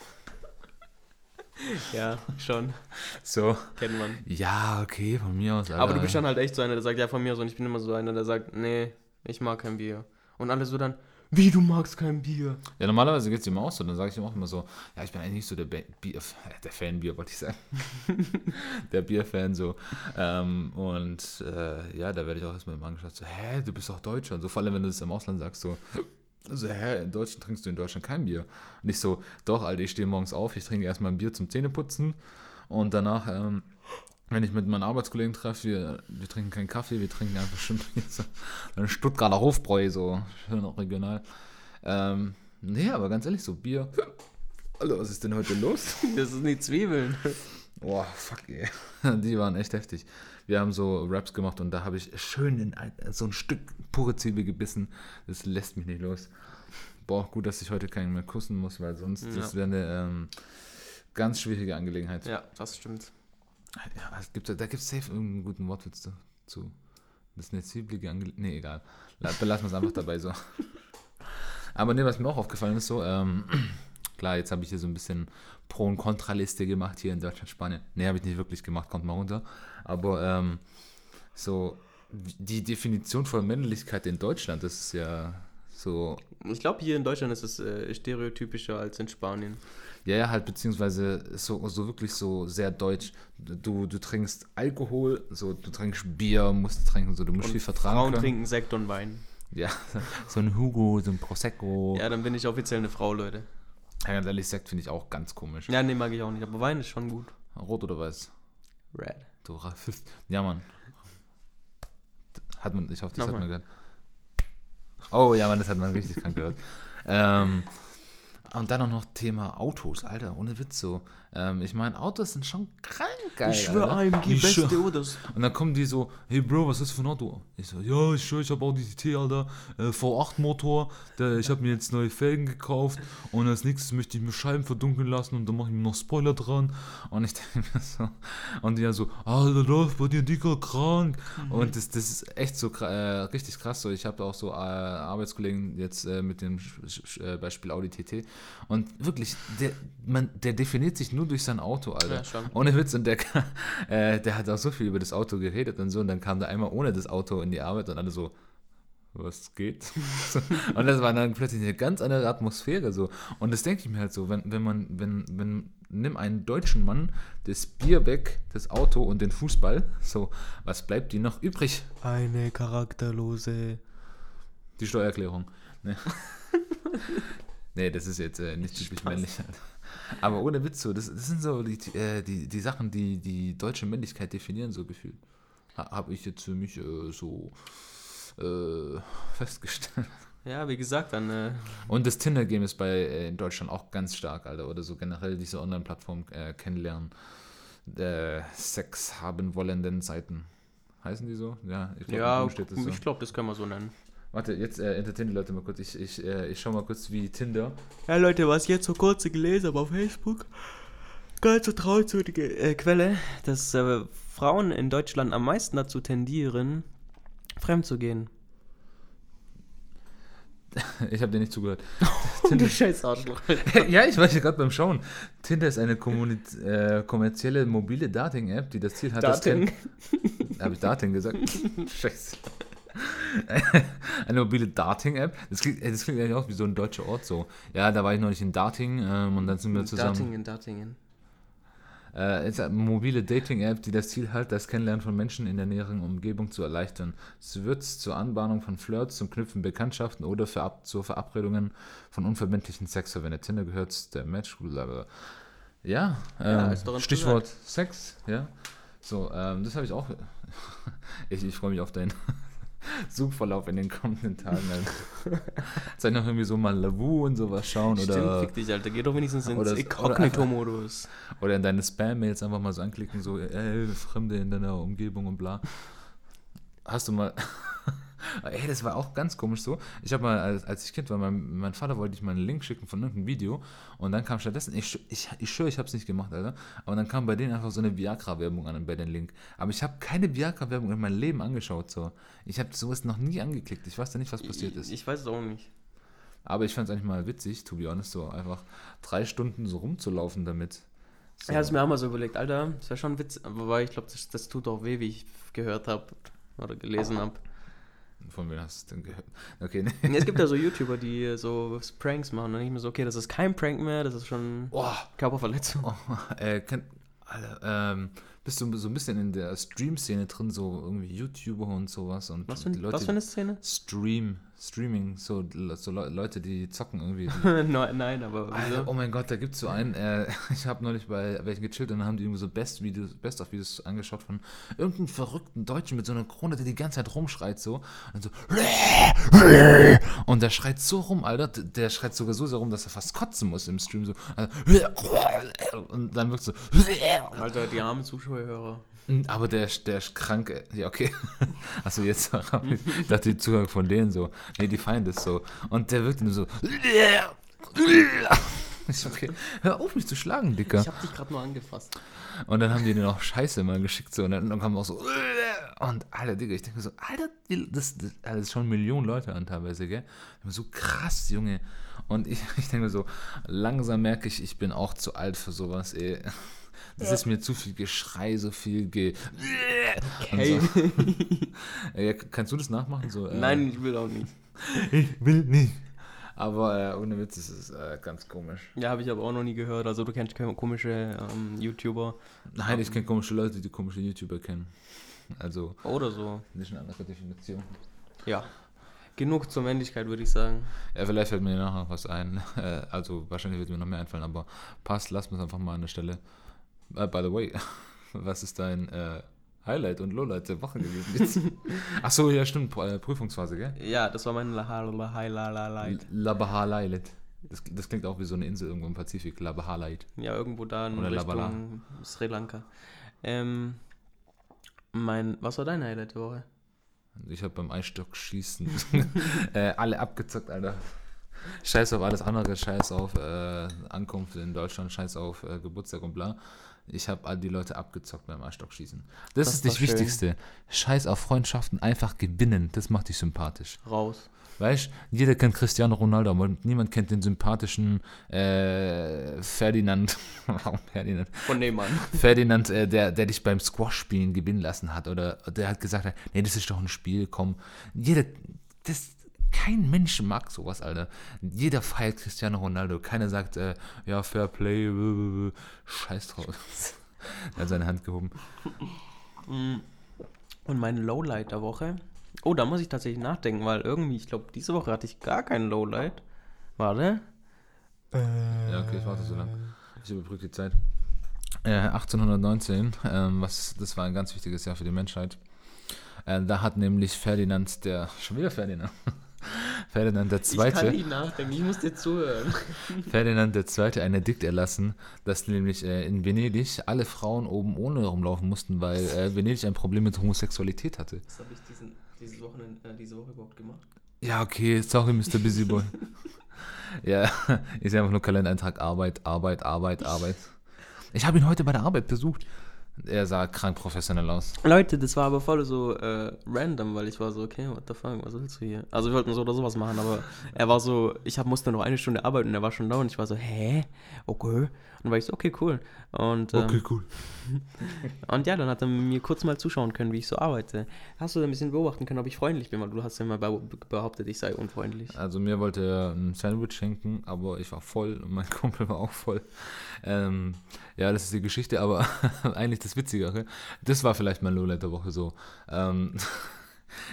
Ja, schon. So. Kennt man. Ja, okay, von mir aus. Alter. Aber du bist dann halt echt so einer, der sagt, ja, von mir aus. Und ich bin immer so einer, der sagt, nee, ich mag kein Bier. Und alle so dann, wie, du magst kein Bier? Ja, normalerweise geht es ihm auch so. Dann sage ich ihm auch immer so, ja, ich bin eigentlich nicht so der, Bier, äh, der Fan-Bier, wollte ich sagen. [LAUGHS] der Bierfan so. Ähm, und äh, ja, da werde ich auch erstmal immer angeschaut, so, hä, du bist doch Deutscher. Und so, vor allem, wenn du das im Ausland sagst, so, so, hä, in Deutschland trinkst du in Deutschland kein Bier. Und ich so, doch, Alter, ich stehe morgens auf, ich trinke erstmal ein Bier zum Zähneputzen und danach, ähm, wenn ich mit meinen Arbeitskollegen treffe, wir, wir trinken keinen Kaffee, wir trinken einfach schön [LAUGHS] so einen Stuttgarter Hofbräu, so schön auch regional. Ähm, nee, aber ganz ehrlich, so Bier. Alter, was ist denn heute los? [LAUGHS] Das sind die Zwiebeln. Boah, fuck, ey. [LAUGHS] Die waren echt heftig. Wir haben so Raps gemacht und da habe ich schön in ein, so ein Stück pure Zwiebel gebissen. Das lässt mich nicht los. Boah, gut, dass ich heute keinen mehr kussen muss, weil sonst Ja. das wäre eine ähm, ganz schwierige Angelegenheit. Ja, das stimmt. Ja, es gibt, da gibt es safe irgendeinen guten Wortwitz zu. zu. Das ist eine zwiebelige Angelegenheit. Nee, egal. La- Belassen wir es einfach dabei so. [LAUGHS] Aber nee, was mir auch aufgefallen ist, so, ähm, [CLEARS THROAT] klar, jetzt habe ich hier so ein bisschen Pro- und Kontraliste gemacht hier in Deutschland, Spanien. Nee, habe ich nicht wirklich gemacht, kommt mal runter. Aber ähm, so, die Definition von Männlichkeit in Deutschland, das ist ja so Ich glaube, hier in Deutschland ist es äh, stereotypischer als in Spanien. Ja, ja, halt, beziehungsweise so, so wirklich so sehr deutsch. Du, du trinkst Alkohol, so du trinkst Bier, musst trinken, so du musst viel vertragen Frauen können. trinken Sekt und Wein. Ja, [LAUGHS] so ein Hugo, so ein Prosecco. Ja, dann bin ich offiziell eine Frau, Leute. Ja, ganz ehrlich, Sekt finde ich auch ganz komisch. Ja, nee, mag ich auch nicht. Aber Wein ist schon gut. Rot oder weiß? Red. Du Rassist. Ja, Mann. Hat man, ich hoffe, das hat Nochmal. man gehört. Oh, ja, Mann, das hat man richtig krank gehört. [LAUGHS] Ähm, und dann auch noch Thema Autos, Alter, ohne Witz so. Ähm, ich meine, Autos sind schon krank geil. ich schwöre. AMG, Ich schwör- beste Autos. Und dann kommen die so, hey Bro, was ist für ein Auto? Ich so, ja, ich schwör, ich habe Audi TT, Alter, äh, V8 Motor, der, ich habe mir jetzt neue Felgen gekauft und als nächstes möchte ich mir Scheiben verdunkeln lassen und dann mache ich mir noch Spoiler dran und ich denke mir so, und die ja so, Alter, läuft bei dir dicker krank und das, das ist echt so äh, richtig krass so, ich habe auch so äh, Arbeitskollegen jetzt äh, mit dem äh, Beispiel Audi TT und wirklich, der, man, der definiert sich nur durch sein Auto, Alter. Ja, schon. Ohne Witz, und der, [LAUGHS] äh, der hat auch so viel über das Auto geredet und so, und dann kam der einmal ohne das Auto in die Arbeit und alle so, was geht? [LAUGHS] und das war dann plötzlich eine ganz andere Atmosphäre so. Und das denke ich mir halt so, wenn, wenn man, wenn, wenn, nimm einen deutschen Mann, das Bier weg, das Auto und den Fußball, so, was bleibt dir noch übrig? Eine charakterlose. Die Steuererklärung. Ne? [LAUGHS] nee, das ist jetzt äh, nicht typisch männlich. Aber ohne Witz so, das, das sind so die, äh, die, die Sachen, die die deutsche Männlichkeit definieren, so gefühlt. Ha, Habe ich jetzt für mich äh, so äh, festgestellt. Ja, wie gesagt, dann. Äh, Und das Tinder-Game ist bei äh, in Deutschland auch ganz stark, Alter. Oder so generell diese Online-Plattform äh, kennenlernen. Äh, Sex haben wollenden Seiten. Heißen die so? Ja, ich glaube, ja, steht das so. ich glaube, das können wir so nennen. Warte, jetzt äh, entertain die Leute mal kurz. Ich, ich, äh, ich schau mal kurz, wie Tinder. Ja, Leute, was ich jetzt so kurz gelesen habe auf Facebook, ganz vertrauenswürdige äh, Quelle, dass äh, Frauen in Deutschland am meisten dazu tendieren, fremd zu gehen. [LAUGHS] Ich habe dir nicht zugehört. [LAUGHS] du scheiß Arschloch. [LAUGHS] ja, ich war hier gerade beim Schauen. Tinder ist eine äh, kommerzielle mobile Dating-App, die das Ziel hat, das Dating. Habe ich Dating gesagt? Scheiße. [LAUGHS] eine mobile Dating-App. Das klingt, das klingt eigentlich auch wie so ein deutscher Ort so. Ja, da war ich neulich in Dating ähm, und dann sind wir zusammen. Datingen, Datingen. Äh, ist eine mobile Dating-App, die das Ziel hat, das Kennenlernen von Menschen in der näheren Umgebung zu erleichtern. Sie wird zur Anbahnung von Flirts, zum Knüpfen Bekanntschaften oder für ab, zur Verabredungen von unverbindlichen Sex verwendet. Tinder gehört der Match. blablabla. Ja, Ja, ähm, doch Stichwort Sex, ja. So, ähm, das habe ich auch. [LAUGHS] ich ich freue mich auf deinen [LAUGHS] Suchverlauf in den kommenden Tagen. Also. [LAUGHS] Soll ich noch irgendwie so mal Lavu und sowas schauen Stimmt, oder, fick dich, Alter. Geh doch wenigstens ins oder- oder Inkognito-Modus. [LAUGHS] oder in deine Spam-Mails einfach mal so anklicken, so, ey, Fremde in deiner Umgebung und bla. Hast du mal. Ey, das war auch ganz komisch so. Ich habe mal, als, als ich Kind war, mein, mein Vater wollte ich mal einen Link schicken von irgendeinem Video und dann kam stattdessen, ich, ich, ich schwöre, ich habe es nicht gemacht, Alter, aber dann kam bei denen einfach so eine Viagra-Werbung an bei den Link. Aber ich habe keine Viagra-Werbung in meinem Leben angeschaut, so. Ich habe sowas noch nie angeklickt. Ich weiß ja nicht, was passiert Ich, ist. ich weiß es auch nicht. Aber ich fand es eigentlich mal witzig, to be honest, so einfach drei Stunden so rumzulaufen damit. So. Ja, das ist mir auch mal so überlegt, Alter, das wäre schon Witz, wobei ich glaube, das, das tut auch weh, wie ich gehört habe oder gelesen habe. Von wem hast du denn gehört? Okay, nee. Es gibt ja so [LAUGHS] YouTuber, die so Pranks machen und ich mir so, okay, das ist kein Prank mehr, das ist schon Boah, Körperverletzung. Oh, äh, kenn, Alter, ähm, bist du so ein bisschen in der Stream-Szene drin, so irgendwie YouTuber und sowas und Was für, die Leute, was für eine Szene? Stream, Streaming, so, so Le- Leute, die zocken irgendwie. [LAUGHS] Die, nein, nein, aber Alter, oh mein Gott, da gibt es so einen, äh, [LAUGHS] ich habe neulich bei welchen gechillt und dann haben die irgendwie so Best Videos, Best of Videos angeschaut von irgendeinem verrückten Deutschen mit so einer Krone, der die ganze Zeit rumschreit so und so [LAUGHS] und der schreit so rum, Alter, der schreit sogar so sehr rum, dass er fast kotzen muss im Stream so Also, und dann wirkt so Alter, die armen Zuschauerhörer. Aber der, der ist krank, äh, ja okay. [LAUGHS] Also jetzt [LAUGHS] ich dachte die Zugang von denen so. Nee, die feiern das so. Und der wirkt nur so. [LAUGHS] Ich so, okay, hör auf mich zu schlagen, Dicker. Ich hab dich gerade nur angefasst. Und dann haben die denen auch Scheiße mal geschickt so. Und dann, kam auch so. Und Alter, Digga, ich denke mir so, Alter, das, das, das schauen Millionen Leute an teilweise, gell? So krass, Junge. Und ich, ich denke mir so, langsam merke ich, ich bin auch zu alt für sowas, ey. Das ist mir zu viel Geschrei, so viel Ge. [LAUGHS] Hey. So. [LAUGHS] Ja, kannst du das nachmachen? So, äh, Nein, ich will auch nicht. ich will nicht. Aber äh, ohne Witz, ist äh, ganz komisch. Ja, habe ich aber auch noch nie gehört. Also du kennst keine komische ähm, YouTuber Nein, ich kenne komische Leute, die komische YouTuber kennen. Also, oder so. das ist eine andere Definition. Ja. Genug zur Männlichkeit, würde ich sagen. Ja, vielleicht fällt mir nachher noch was ein. [LAUGHS] Äh, also, wahrscheinlich wird mir noch mehr einfallen, aber passt, lass uns einfach mal an der Stelle. Äh, by the way, [LAUGHS] was ist dein äh, Highlight und Lowlight der Woche gewesen? Jetzt? [LAUGHS] Ach so, ja, stimmt, äh, Prüfungsphase, gell? Ja, das war mein Highlight. Labahalait. Das, das klingt auch wie so eine Insel irgendwo im Pazifik. Labahalait. Ja, irgendwo da in Oder Labala. Richtung Sri Lanka. Ähm, mein, was war dein Highlight der Woche? Ich habe beim Eisstockschießen äh, alle abgezockt, Alter. Scheiß auf alles andere, scheiß auf äh, Ankunft in Deutschland, scheiß auf äh, Geburtstag und bla. Ich habe all die Leute abgezockt beim Eisstockschießen. Das, Das ist das. Wichtigste. Scheiß auf Freundschaften, einfach gewinnen. Das macht dich sympathisch. Raus. Weißt jeder kennt Cristiano Ronaldo, aber niemand kennt den sympathischen äh, Ferdinand. [LAUGHS] Warum Ferdinand? Von Neymar. Ferdinand, äh, der, der dich beim Squash-Spielen gewinnen lassen hat oder der hat gesagt, nee, das ist doch ein Spiel, komm. Jeder, das, kein Mensch mag sowas, Alter. Jeder feiert Cristiano Ronaldo. Keiner sagt, äh, ja, Fair Play, äh, scheiß drauf. [LAUGHS] er hat seine Hand gehoben. Und mein Lowlight der Woche. Oh, da muss ich tatsächlich nachdenken, weil irgendwie, ich glaube, diese Woche hatte ich gar kein Lowlight. Warte. Ja, okay, ich warte so lange. Ich überbrücke die Zeit. Äh, 1819, ähm, was, das war ein ganz wichtiges Jahr für die Menschheit. Äh, da hat nämlich Ferdinand, der, schon wieder Ferdinand, [LAUGHS] [LAUGHS] Ferdinand der Ich kann nicht nachdenken, ich muss dir zuhören. [LAUGHS] Ferdinand der Zweite ein Edikt erlassen, dass nämlich äh, in Venedig alle Frauen oben ohne rumlaufen mussten, weil äh, [LAUGHS] Venedig ein Problem mit Homosexualität hatte. Was habe ich diesen, dieses Wochenende, äh, diese Woche überhaupt gemacht? Ja, okay, sorry, Mr. Busyboy. ja, ist einfach nur Kalendereintrag, Arbeit, Arbeit, Arbeit, Arbeit. Ich habe ihn heute bei der Arbeit besucht. Er sah krank professionell aus. Leute, das war aber voll so äh, random, weil ich war so, okay, what the fuck, was willst du hier? Also wir wollten so oder sowas machen, aber er war so, ich hab, musste noch eine Stunde arbeiten und er war schon da und ich war so, hä? Okay. Dann war ich so, okay, cool. Und, ähm, cool. [LAUGHS] und ja, dann hat er mir kurz mal zuschauen können, wie ich so arbeite. Hast du ein bisschen beobachten können, ob ich freundlich bin, weil du hast ja immer beh- behauptet, ich sei unfreundlich. Also mir wollte er ein Sandwich schenken, aber ich war voll und mein [LAUGHS] Kumpel war auch voll. Ähm, ja, das ist die Geschichte, aber [LAUGHS] eigentlich das Witzigere. Das war vielleicht mein Lowlight der Woche so. Ähm,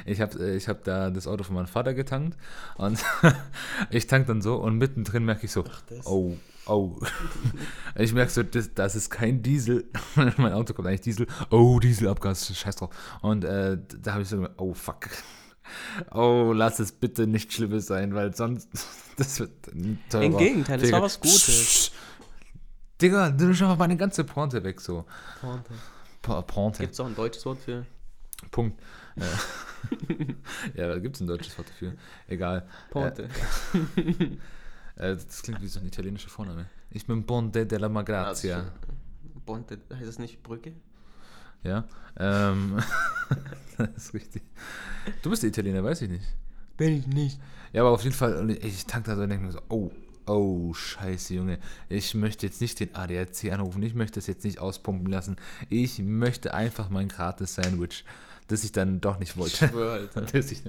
ich habe ich hab da das Auto von meinem Vater getankt und ich tank dann so und mittendrin merke ich so, das. oh, oh. [LAUGHS] Ich merke so, das, das ist kein Diesel. [LAUGHS] mein Auto kommt eigentlich Diesel. Oh, Dieselabgas, scheiß drauf. Und äh, da habe ich so, oh fuck. Oh, lass es bitte nicht Schlimmes sein, weil sonst [LAUGHS] das wird teurer Im Gegenteil, das war was Gutes. Digga, du nimmst einfach meine ganze Pointe weg, so. Po- Pointe. Gibt es auch ein deutsches Wort für Punkt. Ja, ja da gibt es ein deutsches Wort dafür. Egal. Ponte? Äh, das klingt wie so ein italienischer Vorname. Ich bin Ponte della Magrazia. Also, Ponte, heißt das nicht Brücke? Ja. Ähm, [LAUGHS] das ist richtig. Du bist Italiener, weiß ich nicht. Bin ich nicht. Ja, aber auf jeden Fall, ich tank da so und denke mir so, oh, oh, scheiße, Junge. Ich möchte jetzt nicht den ADAC anrufen, ich möchte es jetzt nicht auspumpen lassen. Ich möchte einfach mein gratis Sandwich, das ich dann doch nicht wollte. schwör, [LAUGHS] ich-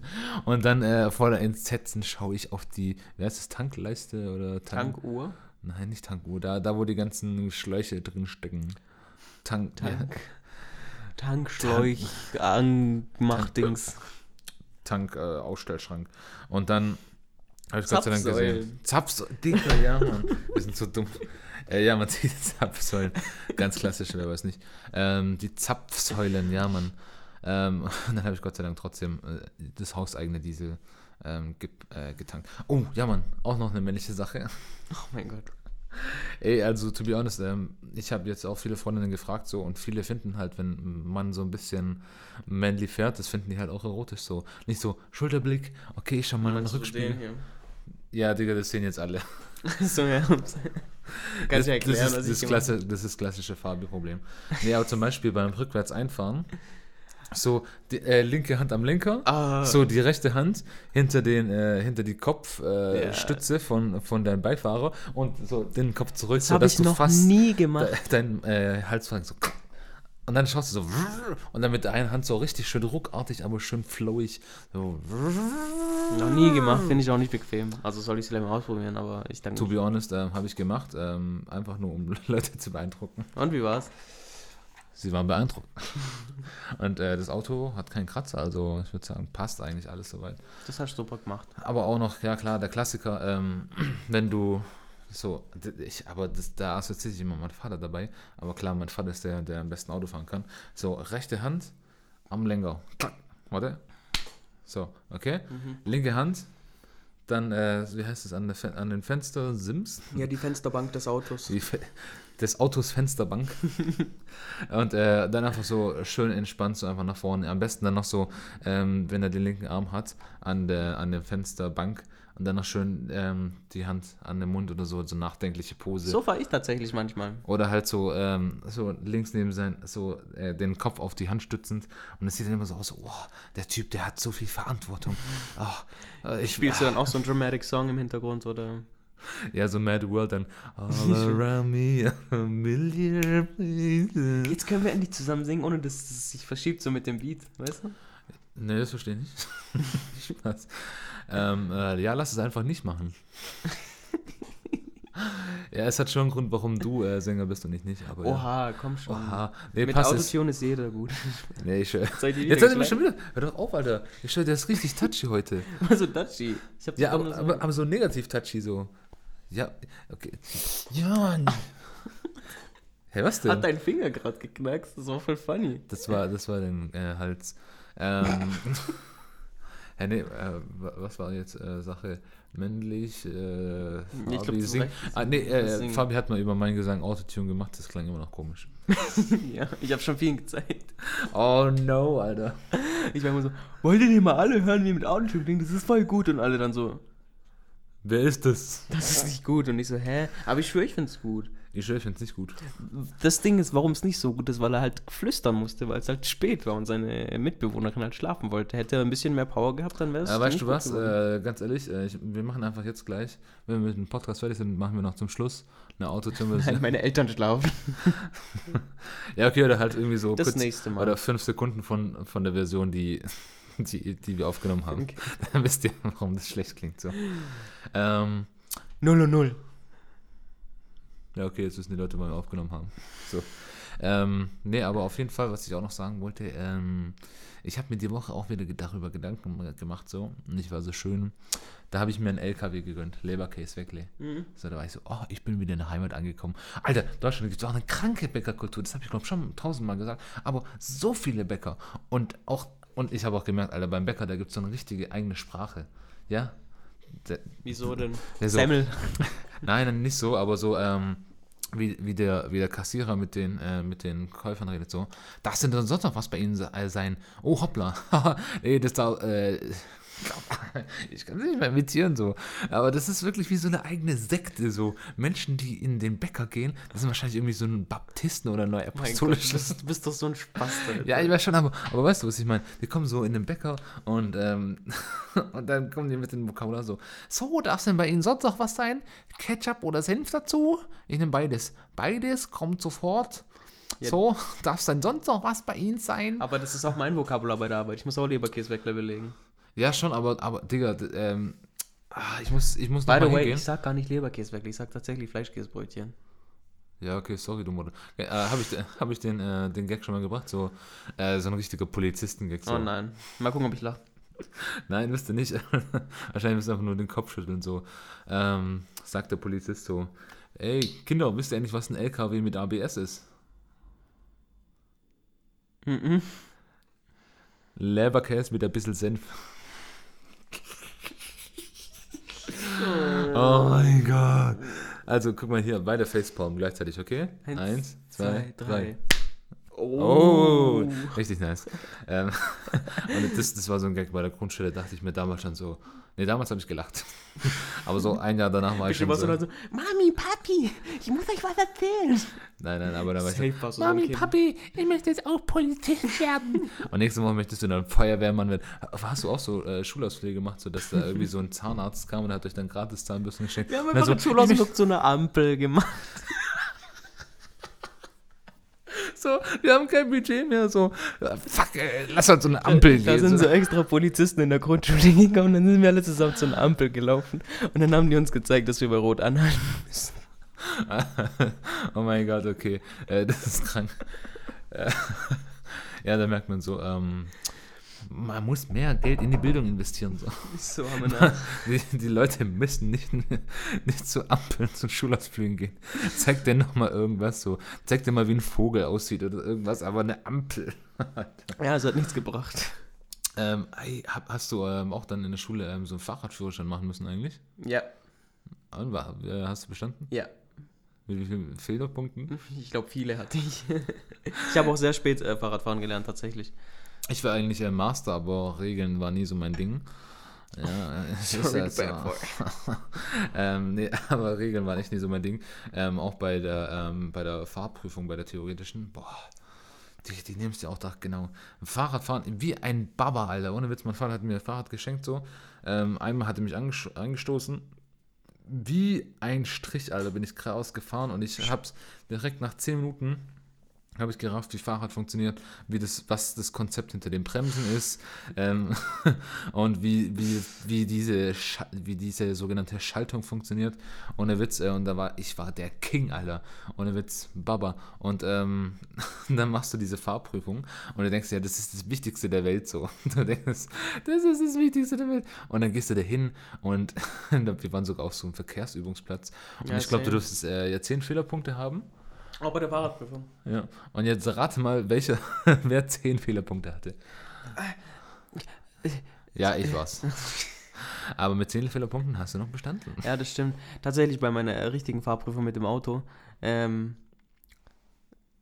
und dann äh, voller Entsetzen schaue ich auf die, wie heißt das, Tankleiste oder Tank? Tankuhr? Nein, nicht Tankuhr, da, da wo die ganzen Schläuche drin stecken. Tank. Tank. Tankschläuch, Angmachtdings. Tank-Ausstellschrank. und dann habe ich Gott sei Dank gesehen. Zapfsäulen. Ja, Mann. Wir sind so dumm. Äh, ja, man sieht [LAUGHS] Zapfsäulen. Ganz klassisch, wer weiß nicht. Ähm, die Zapfsäulen, ja, Mann. Ähm, [LAUGHS] und dann habe ich Gott sei Dank trotzdem äh, das hauseigene Diesel ähm, ge äh, getankt. Oh, ja, Mann. Auch noch eine männliche Sache. [LAUGHS] Oh mein Gott. Ey, also to be honest, ähm, ich habe jetzt auch viele Freundinnen gefragt so und viele finden halt, wenn man so ein bisschen manly fährt, das finden die halt auch erotisch so. Nicht so Schulterblick, okay, ich schau mal du Rückspiegel. Ja, Digga, das sehen jetzt alle. [LAUGHS] so, ja. Das, Kannst ja erklären, das, ist, was das, ich gemacht klasse, das ist das klassische Fabi-Problem. Nee, aber zum Beispiel beim rückwärts einfahren, so die äh, linke Hand am Lenker, Ah. so die rechte Hand hinter den äh, hinter die Kopfstütze äh. Stütze von, von deinem Beifahrer und so den Kopf zurück, Das habe sodass ich du noch fast nie gemacht. dein äh, Halsfrank so und dann schaust du so und dann mit der einen Hand so richtig schön ruckartig, aber schön flowig. So. Noch nie gemacht, finde ich auch nicht bequem. Also soll ich es gleich mal ausprobieren, aber ich danke. To be honest, ähm, habe ich gemacht, ähm, einfach nur um [LAUGHS] Leute zu beeindrucken. Und wie war's? Sie waren beeindruckt. [LAUGHS] Und äh, das Auto hat keinen Kratzer, also ich würde sagen, passt eigentlich alles soweit. Das hast du super gemacht. Aber auch noch, ja klar, der Klassiker, ähm, [CLEARS THROAT] wenn du so, ich, aber das, da assoziiere ich immer meinen Vater dabei. Aber klar, mein Vater ist der, der am besten Auto fahren kann. So, rechte Hand am Lenker. Klack, warte. So, okay. Linke Hand, dann, äh, wie heißt es, an, an den Fenster Sims. Ja, die Fensterbank des Autos. Die Fe des Autos Fensterbank. [LAUGHS] und äh, dann einfach so schön entspannt, so einfach nach vorne. Am besten dann noch so, ähm, wenn er den linken Arm hat, an der, an der Fensterbank und dann noch schön ähm, die Hand an den Mund oder so, so nachdenkliche Pose. So fahre ich tatsächlich manchmal. Oder halt so, ähm, so links neben sein, so äh, den Kopf auf die Hand stützend. Und es sieht dann immer so aus, so, oh, der Typ, der hat so viel Verantwortung. [LAUGHS] Äh, ich Spielst du dann auch so einen Dramatic Song im Hintergrund oder? [LAUGHS] Ja, so Mad World dann. All [LAUGHS] around me, a million places. Jetzt können wir endlich zusammen singen, ohne dass es sich verschiebt so mit dem Beat, weißt du? Nee, das verstehe ich nicht. [LAUGHS] Spaß. Ähm, äh, ja, lass es einfach nicht machen. ja, es hat schon einen Grund, warum du äh, Sänger bist und ich nicht. Aber Oha, komm Ja. schon. Oha. Nee, mit. Autotune ist jeder gut. Nee, ich, jetzt er mir wieder schon wieder. Hör doch auf, Alter. Ich schwör, der ist richtig touchy heute. Also Dutchy. Ich hab Ja, aber, aber, aber so negativ touchy, so. Ja, okay. Ja, Mann. Hey, was denn? Hat dein Finger gerade geknackst, das war voll funny. Das war, das war den äh, Hals. Ähm, [LAUGHS] ja, nee, äh, wa- was war jetzt äh, Sache? Männlich, äh, Ich glaub, Fabi singt. Ah, nee, äh. Fabi hat mal über meinen Gesang Autotune gemacht, das klang immer noch komisch. [LAUGHS] ja, ich habe schon vielen gezeigt. Oh no, Alter. Ich war immer so, wollt ihr den mal alle hören, wie mit Autotune klingt? Das ist voll gut. Und alle dann so, Wer ist das? das ist nicht gut. Und ich so, hä? Aber ich schwöre, ich find's gut. Ich schwör, ich find's nicht gut. Das Ding ist, warum es nicht so gut ist, weil er halt flüstern musste, weil es halt spät war und seine Mitbewohnerin halt schlafen wollte. Hätte er ein bisschen mehr Power gehabt, dann wäre es. Äh, weißt du was? Äh, ganz ehrlich, äh, ich, wir machen einfach jetzt gleich, wenn wir mit dem Podcast fertig sind, machen wir noch zum Schluss eine Nein, Autotune-Version. meine Eltern schlafen. [LAUGHS] ja, okay, oder halt irgendwie so Das kurz, nächste Mal. oder fünf Sekunden von, von der Version, die, [LAUGHS] die, die wir aufgenommen haben. Okay. [LAUGHS] Dann wisst ihr, warum das schlecht klingt so. Ähm, 0 und 0. ja, okay, jetzt wissen die Leute, wann wir aufgenommen haben. So. Ähm, nee, aber auf jeden Fall, was ich auch noch sagen wollte, ähm, ich habe mir die Woche auch wieder darüber Gedanken gemacht, so, und ich war so schön, da habe ich mir einen LKW gegönnt, Leberkäse Weckle. Mhm. So, da war ich so, oh, ich bin wieder in der Heimat angekommen. Alter, Deutschland gibt es auch eine kranke Bäckerkultur, das habe ich, glaube schon tausendmal gesagt, aber so viele Bäcker und auch, und ich habe auch gemerkt, Alter, beim Bäcker, da gibt es so eine richtige eigene Sprache, ja? Der, Wieso denn? der so, Semmel. [LAUGHS] Nein, nicht so, aber so, ähm, wie, wie, der, wie der Kassierer mit den, äh, mit den Käufern redet, so. Das sind dann sonst noch was bei Ihnen äh, sein. Oh, hoppla. [LAUGHS] nee, das da, äh, ich kann es nicht mehr imitieren, so. Aber das ist wirklich wie so eine eigene Sekte, so. Menschen, die in den Bäcker gehen, das sind wahrscheinlich irgendwie so ein Baptisten oder neuapostolisches. du bist doch so ein Spaß. Alter. Ja, ich weiß schon, aber, aber weißt du, was ich meine? Die kommen so in den Bäcker und, ähm, [LAUGHS] und dann kommen die mit dem Vokabular so, so, darf denn bei Ihnen sonst noch was sein? Ketchup oder Senf dazu? Ich nehme beides. Beides kommt sofort. Ja. So, darf denn sonst noch was bei Ihnen sein? Aber das ist auch mein Vokabular bei der Arbeit. Ich muss auch Leberkäse weglegen. Ja, schon, aber, aber Digga, ähm, ah, ich muss, ich muss By noch the mal way, hingehen. ich sag gar nicht Leberkäse weg, ich sag tatsächlich Fleischkäsebrötchen. Ja, okay, sorry, du Mutter. Äh, Habe ich, hab ich den, äh, den Gag schon mal gebracht? So, äh, so ein richtiger Polizisten-Gag. So. Oh nein. Mal gucken, ob ich lache. [LAUGHS] Nein, wisst ihr nicht. [LAUGHS] Wahrscheinlich müsst ihr einfach nur den Kopf schütteln. So, ähm, sagt der Polizist so: Ey, Kinder, wisst ihr eigentlich, was ein LKW mit ABS ist? Mhm. Leberkäse mit ein bisschen Senf. Oh mein Gott. Also guck mal hier, beide Facepalm gleichzeitig, okay? Eins, zwei, drei. Oh, richtig nice. Ähm, [LAUGHS] und das, das war so ein Gag bei der Grundschule, dachte ich mir damals schon so. Nee, damals habe ich gelacht. [LAUGHS] Aber so ein Jahr danach war ich schon so. so, Mami, Papi, ich muss euch was erzählen. Nein, nein, aber da war ich so, du so ein Mami. Papi, ich möchte jetzt auch Polizist werden. [LAUGHS] Und nächste Woche möchtest du dann Feuerwehrmann werden. Hast du auch so äh, Schulausflüge gemacht, so dass da [LAUGHS] irgendwie so ein Zahnarzt kam und hat euch dann gratis Zahnbürsten geschenkt? Wir haben Und einfach dann einen so, Schulausflug zu einer Ampel gemacht. [LAUGHS] so, wir haben kein Budget mehr, so, äh, fuck, ey, lass uns so eine Ampel Da gehen. sind So. so extra Polizisten in der Grundschule gekommen, dann sind wir alle zusammen zu einer Ampel gelaufen und dann haben die uns gezeigt, dass wir bei Rot anhalten müssen. [LAUGHS] oh mein Gott, okay, äh, das ist krank. Äh, [LAUGHS] ja, da merkt man so, ähm, man muss mehr Geld in die Bildung investieren. So. So haben wir. [LAUGHS] Die, die Leute müssen nicht, nicht zu Ampeln, zu Schulausflügen gehen. Zeig dir nochmal irgendwas so. Zeig dir mal, wie ein Vogel aussieht oder irgendwas, aber eine Ampel. Ja, es hat nichts gebracht. ähm, hast du ähm, auch dann in der Schule ähm, so einen Fahrradführerschein machen müssen eigentlich? Ja, Und, war, äh, hast du bestanden? ja. Mit wie vielen Fehlerpunkten? [LAUGHS] Ich glaube, viele hatte ich. [LAUGHS] Ich habe auch sehr spät äh, Fahrradfahren gelernt, tatsächlich. Ich war eigentlich ein Master, aber Regeln war nie so mein Ding. [LAUGHS] Ja, es ist Sorry, halt du bad so. ähm, nee, aber Regeln waren echt nie so mein Ding. Ähm, auch bei der, ähm, bei der Fahrprüfung, bei der theoretischen, boah, die, die nimmst du auch da genau. Fahrradfahren, wie ein Baba, Alter. Ohne Witz, mein Vater hat mir ein Fahrrad geschenkt so. Ähm, einmal hat er mich angestoßen. Wie ein Strich, Alter, bin ich geradeaus gefahren und ich hab's direkt nach 10 Minuten habe ich gerafft, wie Fahrrad funktioniert, wie das, was das Konzept hinter den Bremsen ist ähm, [LAUGHS] und wie, wie, wie, diese, wie diese sogenannte Schaltung funktioniert. Ohne Witz, äh, und da war, ich war der King, Alter. Ohne Witz, Baba. Und ähm, [LAUGHS] dann machst du diese Fahrprüfung und du denkst, ja, das ist das Wichtigste der Welt so. [LAUGHS] Du denkst, das ist das Wichtigste der Welt. Und dann gehst du da hin und wir waren sogar auf so einem Verkehrsübungsplatz. Und Ja, ich glaube, du dürftest äh, ja zehn Fehlerpunkte haben. Auch bei der Fahrradprüfung. Ja. Und jetzt rate mal, welcher, [LAUGHS] wer 10 Fehlerpunkte hatte. Ja, ich war's. Aber mit 10 Fehlerpunkten hast du noch bestanden. Ja, das stimmt. Tatsächlich bei meiner richtigen Fahrprüfung mit dem Auto. Ähm,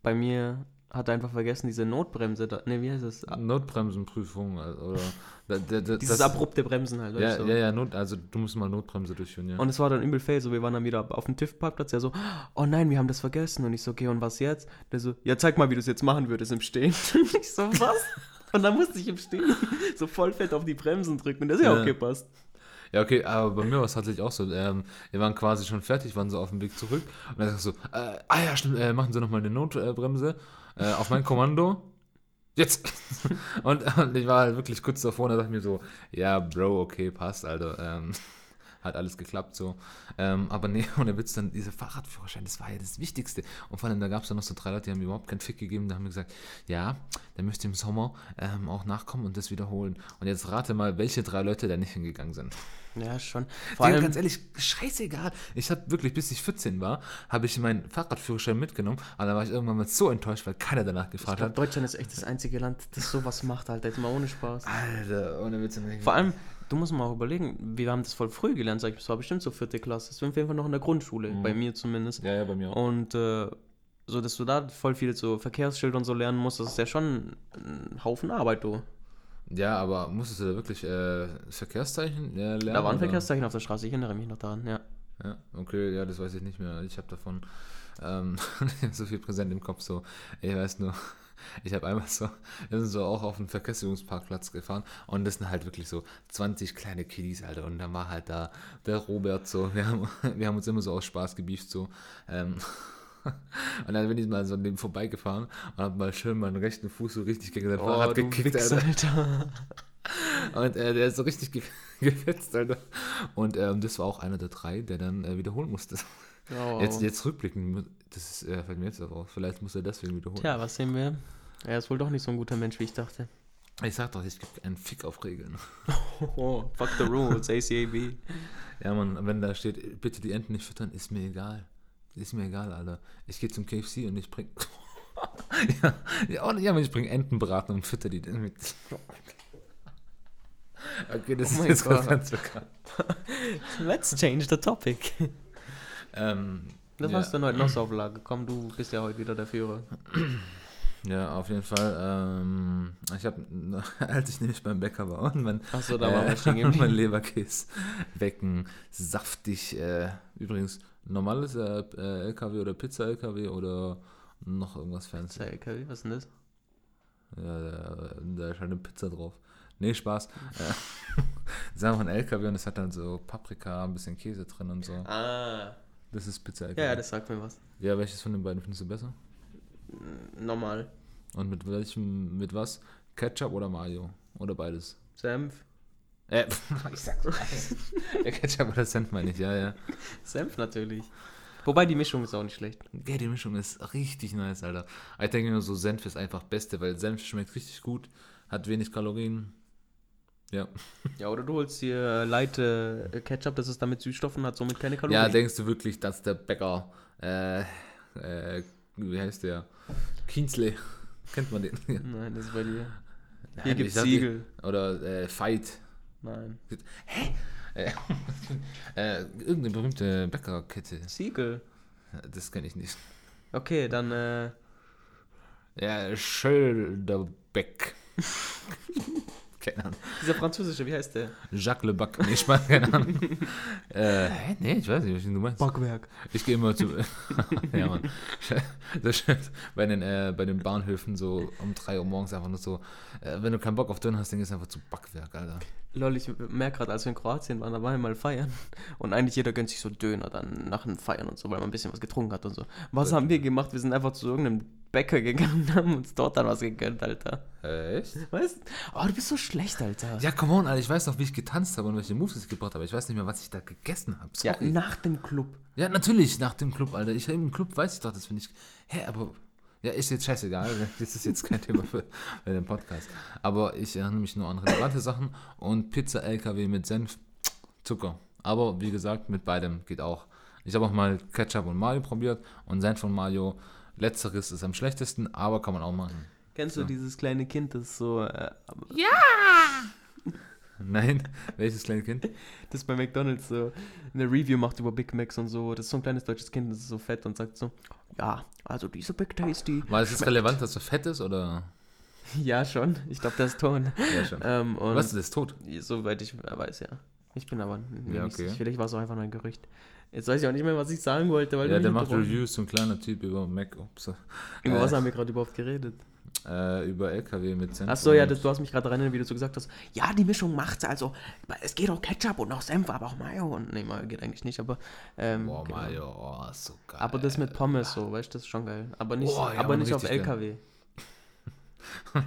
bei mir hat er einfach vergessen, diese Notbremse da. Ne, wie heißt das? Notbremsenprüfung äh, oder. Dieses das- abrupte Bremsen halt. Ja, so. ja, ja, Not, also du musst mal Notbremse durchführen, ja. Und es war dann übel fail, so wir waren dann wieder auf dem TÜV-Parkplatz, der so, oh nein, wir haben das vergessen. Und ich so, okay, und was jetzt? Der so, ja, zeig mal, wie du es jetzt machen würdest im Stehen. [LAUGHS] Und ich so, was? Und dann musste ich im Stehen [LAUGHS] so voll fett auf die Bremsen drücken und das ist ja Ja. auch gepasst. Ja, okay, aber bei mir war es tatsächlich auch so. Ähm, wir waren quasi schon fertig, waren so auf dem Weg zurück. Und dann sagst du, so, äh, ah ja, stimmt, äh, machen Sie nochmal eine Notbremse äh, auf mein Kommando. Jetzt! [LAUGHS] und, und ich war halt wirklich kurz davor und da dachte ich mir so, ja, Bro, okay, passt, Alter. Ähm, hat alles geklappt so. Ähm, aber nee, [LAUGHS] ohne Witz, dann dieser Fahrradführerschein, das war ja das Wichtigste. Und vor allem, da gab es dann noch so drei Leute, die haben mir überhaupt keinen Fick gegeben. Da haben wir gesagt, ja, der möchte im Sommer ähm, auch nachkommen und das wiederholen. Und jetzt rate mal, welche drei Leute da nicht hingegangen sind. Ja, schon. Vor allem, ganz ehrlich, scheißegal. Ich habe wirklich, bis ich 14 war, habe ich meinen Fahrradführerschein mitgenommen. Aber da war ich irgendwann mal so enttäuscht, weil keiner danach gefragt glaube, hat. Deutschland ist echt das einzige Land, das sowas macht, Alter. Jetzt mal ohne Spaß. Alter, ohne Witz. Vor allem, du musst mal auch überlegen, wir haben das voll früh gelernt, sag ich, das war bestimmt so vierte Klasse. Das war auf jeden Fall noch in der Grundschule, Mhm. bei mir zumindest. Ja, ja, bei mir auch. Und äh, so, dass du da voll viel so Verkehrsschild und so lernen musst, das ist ja schon ein Haufen Arbeit, du. Ja, aber musstest du da wirklich äh, Verkehrszeichen äh, lernen? Da waren oder? Verkehrszeichen auf der Straße, ich erinnere mich noch daran, ja. Ja, okay, ja, das weiß ich nicht mehr. Ich habe davon ähm, [LAUGHS] so viel präsent im Kopf. So, ich weiß nur, [LAUGHS] ich habe einmal so, wir sind so auch auf einen Verkehrsübungsparkplatz gefahren und das sind halt wirklich so 20 kleine Kiddies, Alter. Und dann war halt da der Robert so, wir haben, [LAUGHS] wir haben uns immer so aus Spaß gebieft, so. Ähm, [LAUGHS] und dann bin ich mal so an dem vorbeigefahren und hab mal schön meinen rechten Fuß so richtig gegen sein Fahrrad Oh, du gekickt, Alter. Alter. Und äh, der ist so richtig ge gefetzt, Alter. Und ähm, das war auch einer der drei, der dann äh, wiederholen musste. Oh. Jetzt, jetzt rückblicken, das ist, äh, fällt mir jetzt auch auf. Vielleicht muss er deswegen wiederholen. Tja, was sehen wir? Er ist wohl doch nicht so ein guter Mensch, wie ich dachte. Ich sag doch, ich gebe einen Fick auf Regeln. [LAUGHS] Oh, fuck the rules, ACAB. Ja, man, wenn da steht, bitte die Enten nicht füttern, ist mir egal. Ist mir egal, Alter. Ich gehe zum KFC und ich bring. [LAUGHS] ja, ja, und- ja, ich bring Entenbraten und fütter die dann mit. [LAUGHS] Okay, das Oh ist jetzt Gott. ganz bekannt. Let's change the topic. Ähm, Das ja, war's dann heute noch so auf Lage. Komm, du bist ja heute wieder der Führer. ja, auf jeden Fall. Ähm, ich habe, [LAUGHS] als ich nämlich beim Bäcker war und mein, wir stehen und [LAUGHS] mein. Leberkäse wecken, saftig. Äh, übrigens, normales äh, äh, LKW oder Pizza-LKW oder noch irgendwas Fancy. Pizza LKW, was ist denn das? Ja, da, da ist halt eine Pizza drauf. Nee, Spaß. Äh, [LAUGHS] ist einfach ein LKW und es hat dann so Paprika, ein bisschen Käse drin und so. Ah. Das ist Pizza. Ja, ja, das sagt mir was. ja, welches von den beiden findest du besser? Normal. Und mit welchem, mit was? Ketchup oder Mayo? Oder beides? Senf. Äh, [LAUGHS] ich sag's alles. Ja, Ketchup oder Senf meine ich, ja, ja. Senf natürlich. Wobei die Mischung ist auch nicht schlecht. Ja, die Mischung ist richtig nice, Alter. Ich denke nur so, Senf ist einfach Beste, weil Senf schmeckt richtig gut, hat wenig Kalorien. Ja. Ja, oder du holst dir Light äh, Ketchup, das ist damit Süßstoffen, hat somit keine Kalorien. Ja, denkst du wirklich, dass der Bäcker, äh, äh, wie heißt der? Kienzle. [LAUGHS] Kennt man den? [LAUGHS] Nein, das ist bei dir. Nein, Hier ich gibt's dachte- Siegel. Oder äh, Fight. Nein. Äh, [LAUGHS] äh, irgendeine berühmte Bäckerkette. Siegel. Das kenne ich nicht. Okay, dann, äh, Ja, Schölderbeck. Keine Ahnung. dieser französische, wie heißt der? Jacques Le Bac. Nee, Spaß, keine Ahnung. [LAUGHS] äh, hä? Nee, ich weiß nicht, was du meinst. Backwerk. Ich gehe immer zu. [LAUGHS] ja, Mann. Das stimmt. Bei den, äh, bei den Bahnhöfen so um 3 Uhr morgens einfach nur so. Äh, wenn du keinen Bock auf Döner hast, dann gehst du einfach zu Backwerk, Alter. Lol, ich merke gerade, als wir in Kroatien waren, da waren wir mal feiern. Und eigentlich jeder gönnt sich so Döner dann nach dem Feiern und so, weil man ein bisschen was getrunken hat und so. Was haben wir gemacht? Wir sind einfach zu irgendeinem Bäcker gegangen und [LAUGHS] haben uns dort dann was gegönnt, Alter. Echt? Weißt Oh, du bist so schlecht, Alter. Ja, come on, Alter. Ich weiß noch, wie ich getanzt habe und welche Moves ich gebracht habe. Ich weiß nicht mehr, was ich da gegessen habe. Ja, Sorry. nach dem Club. Ja, natürlich, nach dem Club, Alter. Ich im Club weiß ich doch, das finde ich. Hä, aber. Ja, ist jetzt scheißegal. [LAUGHS] Das ist jetzt kein Thema für, für den Podcast. Aber ich erinnere mich nur an relevante Sachen und Pizza LKW mit Senf, Zucker. Aber wie gesagt, mit beidem geht auch. Ich habe auch mal Ketchup und Mayo probiert und Senf und Mayo. Letzteres ist am schlechtesten, aber kann man auch machen. Kennst du dieses kleine Kind, das so, äh, [LAUGHS] Nein, welches kleine Kind? das bei McDonalds so eine Review macht über Big Macs und so. Das ist so ein kleines deutsches Kind, das ist so fett und sagt so, ja, also diese Big Tasty. War es jetzt relevant, dass er fett ist oder? [LAUGHS] Ja, schon. Ich glaube, der ist Ton. Ja, schon. Ähm, Was, das ist tot? Soweit ich weiß, ja. Ich bin aber Ja, nicht okay. sicher. Vielleicht war es auch einfach nur ein Gerücht. Jetzt weiß ich auch nicht mehr, was ich sagen wollte, weil Ja, der macht Reviews, so ein kleiner Typ über Mac. Ups. Über Äh, was haben wir gerade überhaupt geredet? Äh, über LKW mit Senf. Achso, ja, das, du hast mich gerade erinnert, wie du so gesagt hast. Ja, die Mischung macht's. Also, es geht auch Ketchup und auch Senf, aber auch Mayo. Und nee, Mayo geht eigentlich nicht, aber. Ähm, Boah, genau. Mario, oh, so geil. Aber das mit Pommes so, weißt du, das ist schon geil. Aber nicht, Boah, ja, aber nicht auf. LKW. [LAUGHS]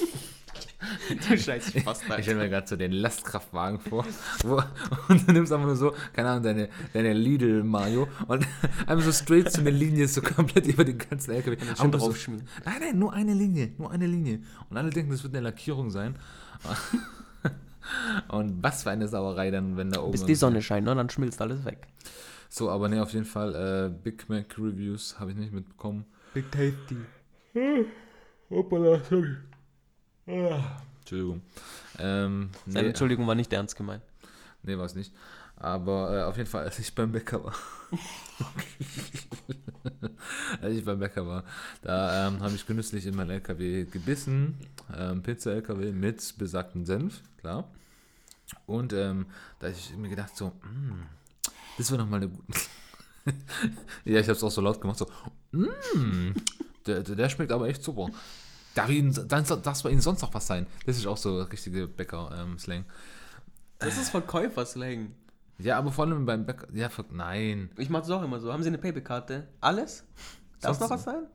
[LAUGHS] [LAUGHS] du scheiß Spaß, Ich stelle mir gerade so den Lastkraftwagen vor. Wo, und du nimmst einfach nur so, keine Ahnung, deine, deine Lidl Mario und [LAUGHS] einfach so straight zu einer Linie, so komplett über den ganzen LKW. Aber so, draufschmieren. nein, nein, nur eine Linie, nur eine Linie. Und alle denken, das wird eine Lackierung sein. [LAUGHS] Und was für eine Sauerei dann, wenn da oben. Bis die Sonne scheint, ne? Dann schmilzt alles weg. So, aber ne, auf jeden Fall, äh, Big Mac Reviews habe ich nicht mitbekommen. Big Tasty. Hoppala, sorry. Entschuldigung. Ähm, Seine nee, Entschuldigung war nicht ernst gemeint. nee war es nicht. Aber äh, auf jeden Fall, als ich beim Bäcker war. [LAUGHS] als ich beim Bäcker war, da ähm, habe ich genüsslich in mein LKW gebissen. Ähm, Pizza-LKW mit besagtem Senf, klar. Und ähm, da hab ich mir gedacht, so, mm, das wäre doch mal eine gute. [LAUGHS] ja, ich habe es auch so laut gemacht, so, mm, der, der, der schmeckt aber echt super. Darf, ihn, dann, darf bei Ihnen sonst noch was sein? Das ist auch so richtige Bäcker-Slang. Das ist Verkäufer-Slang. ja, aber vor allem beim Bäcker. Ja, fuck, nein. Ich mach's auch immer so. Haben Sie eine Payback-Karte? Alles? Darf Sonst- noch was sein?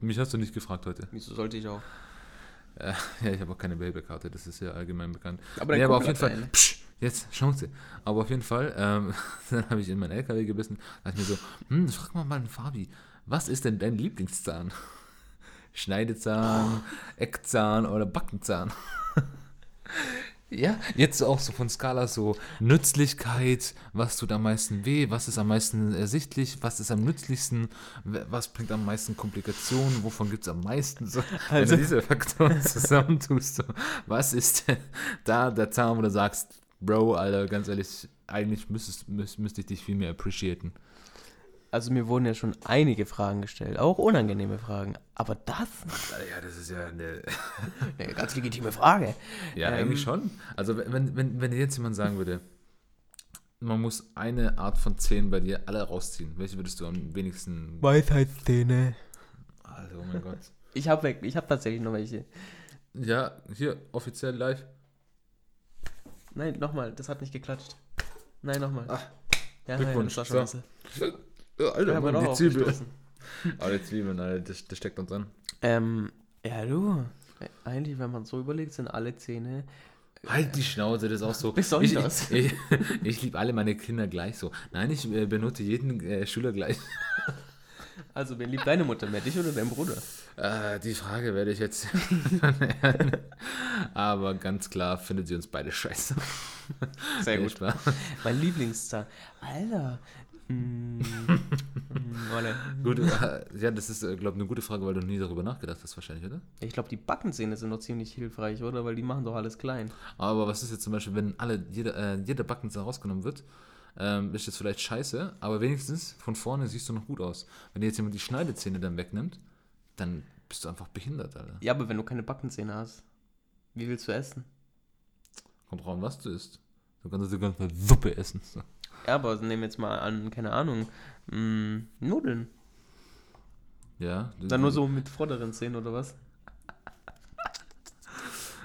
Mich hast du nicht gefragt heute. Wieso sollte ich auch? Äh, [LAUGHS] ja, ich habe auch keine Babykarte, das ist ja allgemein bekannt. Aber nee, aber auf jeden Fall. eine. Psch, jetzt, Chance. Aber auf jeden Fall, ähm, [LAUGHS] dann habe ich in meinen LKW gebissen. Da dachte ich mir so, hm, frag mal den Fabi, was ist denn dein Lieblingszahn? Schneidezahn, Eckzahn oder Backenzahn. [LAUGHS] ja, jetzt auch so von Skala so Nützlichkeit, was tut am meisten weh, was ist am meisten ersichtlich, was ist am nützlichsten, was bringt am meisten Komplikationen, wovon gibt es am meisten so. Also- Wenn du diese Faktoren [LAUGHS] zusammentust, so, was ist da der Zahn, wo du sagst, Bro, Alter, ganz ehrlich, eigentlich müsstest, müsst, müsste ich dich viel mehr appreciaten. Also mir wurden ja schon einige Fragen gestellt, auch unangenehme Fragen. Aber das? Ja, das ist ja eine [LAUGHS] Eine ganz legitime Frage. Ja, Ähm, eigentlich schon. Also wenn, wenn, wenn dir jetzt jemand sagen würde, man muss eine Art von Zähnen bei dir alle rausziehen, welche würdest du am wenigsten... Weisheitszähne. Alter, oh mein Gott. Ich habe ich habe tatsächlich noch welche. Ja, hier, offiziell live. Nein, nochmal, das hat nicht geklatscht. Nein, nochmal. Ach, ja, Glückwunsch. Ja, das war So. Ja, Alter, Ja, aber Mann, die Zwiebel. [LAUGHS] Aber die Zwiebeln, Alter, das, das steckt uns an. Ähm, ja, du. Eigentlich, wenn man so überlegt, sind alle Zähne. Halt die Schnauze, das ist auch so. [LAUGHS] Besonders. Ich, ich, ich liebe alle meine Kinder gleich so. Nein, ich äh, benutze jeden äh, Schüler gleich. [LAUGHS] Also, wer liebt deine Mutter mehr, dich oder dein Bruder? Äh, die Frage werde ich jetzt. Aber ganz klar findet sie uns beide scheiße. Sehr wahr? Mein Lieblingszahn. Alter. [LAUGHS] Mm, mm. Gut, äh, ja, das ist, glaube ich, eine gute Frage, weil du nie darüber nachgedacht hast, wahrscheinlich, oder? Ich glaube, die Backenzähne sind noch ziemlich hilfreich, oder? Weil die machen doch alles klein. Aber was ist jetzt zum Beispiel, wenn alle, jeder, äh, jeder Backenzahn rausgenommen wird, ähm, ist jetzt vielleicht scheiße, aber wenigstens von vorne siehst du noch gut aus. Wenn dir jetzt jemand die Schneidezähne dann wegnimmt, dann bist du einfach behindert, Alter. Ja, aber wenn du keine Backenzähne hast, wie willst du essen? Kommt drauf an, was du isst. Du kannst die ganze Suppe essen. Ja, aber nehmen wir jetzt mal an, keine Ahnung, mm, Nudeln. Ja. Dann nur so mit vorderen Zähnen oder was? [LAUGHS]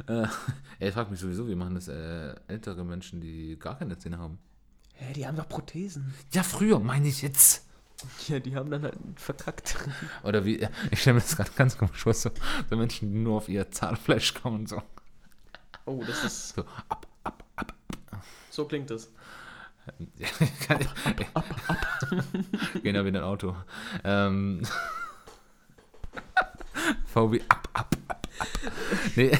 Äh, ey, ich frage mich sowieso, wie machen das äh, ältere Menschen, die gar keine Zähne haben? Hä, die haben doch Prothesen. Ja, früher, meine ich jetzt. Ja, die haben dann halt verkackt. [LAUGHS] Oder wie, ja, ich stelle mir das gerade ganz komisch vor, so, so Menschen, die nur auf ihr Zahnfleisch kommen, so. Oh, das ist. so ab, ab, ab. So klingt das. Ja, kann ich, genau wie ein Auto. Ähm, VW ab, ab, ab, ab. Nee.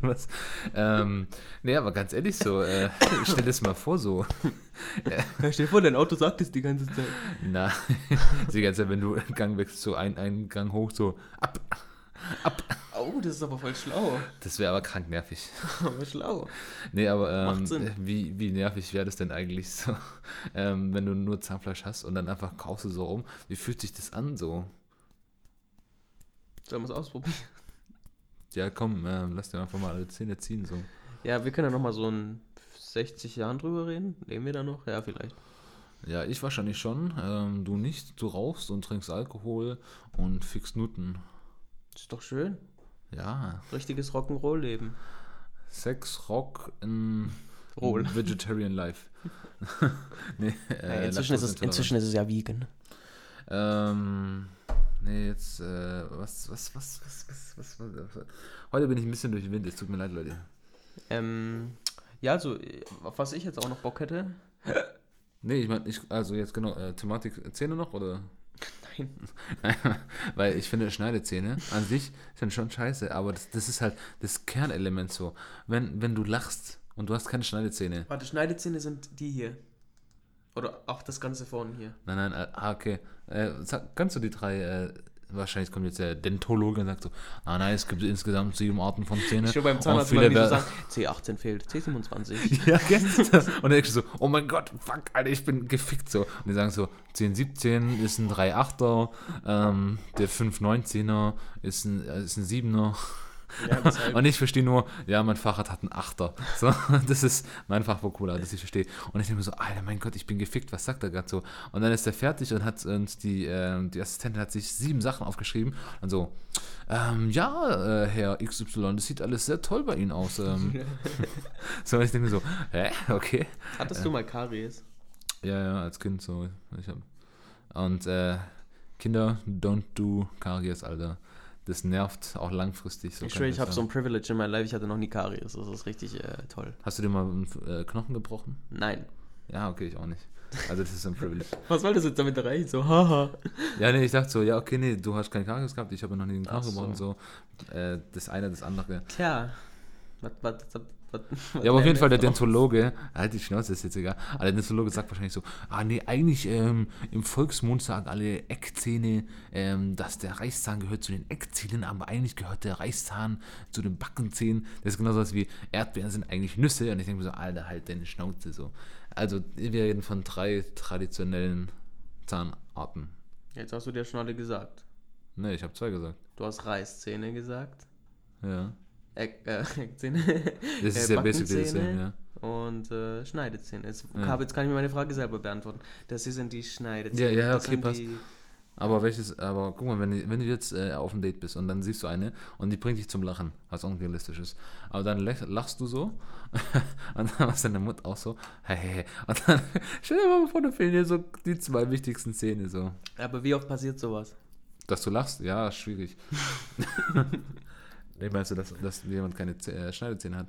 Was? Ähm, nee, aber ganz ehrlich so, äh, stell dir das mal vor so. Ja, stell dir vor, dein Auto sagt es die ganze Zeit. Na, die ganze Zeit, wenn du einen Gang wechselst, so ein, einen Gang hoch, so ab, ab. Oh, das ist aber voll schlau. Das wäre aber krank nervig. [LAUGHS] Aber schlau. Nee, aber ähm, Macht Sinn. wie, wie nervig wäre das denn eigentlich so, [LAUGHS] ähm, wenn du nur Zahnfleisch hast und dann einfach kaufst du so rum? Wie fühlt sich das an so? Sollen wir es ausprobieren? Ja, komm, ähm, lass dir einfach mal alle Zähne ziehen so. Ja, wir können ja nochmal so in 60 Jahren drüber reden. Leben wir da noch? Ja, vielleicht. Ja, ich wahrscheinlich schon. Ähm, du nicht. Du rauchst und trinkst Alkohol und fickst Nutten. Ist doch schön. Ja. Richtiges Rock'n'Roll-Leben. Sex, Rock in Roll. Vegetarian Life. [LAUGHS] nee, äh, inzwischen, ist es, inzwischen ist es ja vegan. Ähm, nee, jetzt, äh, was, was, was, was, was, was, was, Heute bin ich ein bisschen durch den Wind, es tut mir leid, Leute. Ähm, ja, also, auf was ich jetzt auch noch Bock hätte. nee, ich meine, also jetzt genau, äh, Thematik Zähne noch, oder? Nein. [LAUGHS] Weil ich finde, Schneidezähne an sich sind schon scheiße, aber das, das ist halt das Kernelement so. Wenn, wenn du lachst und du hast keine Schneidezähne, Warte, Schneidezähne sind die hier. Oder auch das Ganze vorne hier. nein, nein, äh, ah, okay, äh, sag, kannst du die drei, äh, wahrscheinlich kommt jetzt der Dentologe und sagt so, ah nein, es gibt insgesamt sieben Arten von Zähne. Schon beim Zahnarzt mal wieder sagen, C18 fehlt, C27. [LAUGHS] Ja, gell? [LAUGHS] Und dann du so, oh mein Gott, fuck, Alter, ich bin gefickt so. Und die sagen so, 10, 17 ist ein 3,8er, ähm, der 5, 19er ist ein, äh, ist ein 7er. Ja. [LAUGHS] Und ich verstehe nur, ja, mein Fahrrad hat einen Achter. [LAUGHS] So, das ist mein Fachvokabular, das ich verstehe. Und ich denke mir so, Alter, mein Gott, ich bin gefickt, was sagt er gerade so? Und dann ist er fertig und hat und die, ähm, die Assistentin hat sich sieben Sachen aufgeschrieben. Und so, ähm, ja, äh, Herr XY, das sieht alles sehr toll bei Ihnen aus. Ähm. [LAUGHS] so, und ich denke mir so, hä, okay. Hattest du mal Karies? Ja, ja, als Kind so. Ich hab, und äh, Kinder, don't do Karies, Alter. Das nervt auch langfristig. So ich schwöre, ich habe so ein Privilege in meinem Life, ich hatte noch nie Karies. Das ist richtig äh, toll. Hast du dir mal einen äh, Knochen gebrochen? Nein. Ja, okay, ich auch nicht. Also das ist ein Privilege. [LAUGHS] Was soll das jetzt damit erreichen? So, haha. Ja, nee, ich dachte so, ja, okay, nee, du hast keinen Karies gehabt, ich habe noch nie einen Karies gebrochen, so. so. Äh, das eine, das andere. Tja. Was, was, was, was, Ja, aber auf jeden Fall der Dentologe, halt die Schnauze, ist jetzt egal, aber der Dentologe sagt wahrscheinlich so, ah nee, eigentlich ähm, im Volksmund sagen alle Eckzähne, ähm, dass der Reißzahn gehört zu den Eckzähnen, aber eigentlich gehört der Reißzahn zu den Backenzähnen. Das ist genauso was wie Erdbeeren sind eigentlich Nüsse und ich denke mir so, Alter, halt deine Schnauze so. Also wir reden von drei traditionellen Zahnarten. Jetzt hast du dir schon alle gesagt. Ne, ich habe zwei gesagt. Du hast Reißzähne gesagt. Ja. Eck, äh, [LAUGHS] Eckzähne. Das ist Äh, ja Backenzähne. ja. Und äh, Schneidezähne. Jetzt, Ja. jetzt kann ich mir meine Frage selber beantworten. Das hier sind die Schneidezähne. Ja, ja, okay, passt. Aber welches, aber guck mal, wenn, du- wenn du jetzt äh, auf einem Date bist und dann siehst du eine und die bringt dich zum Lachen, was unrealistisch ist. Aber dann lach- lachst du so [LAUGHS] und dann machst deine Mutter auch so, hey, hey, hey. Und dann [LAUGHS] stell dir mal vor, da fehlen dir so die zwei wichtigsten Szene so. aber wie oft passiert sowas? Dass du lachst, ja, schwierig. Meinst du, dass, dass jemand keine Zäh- äh, Schneidezähne hat?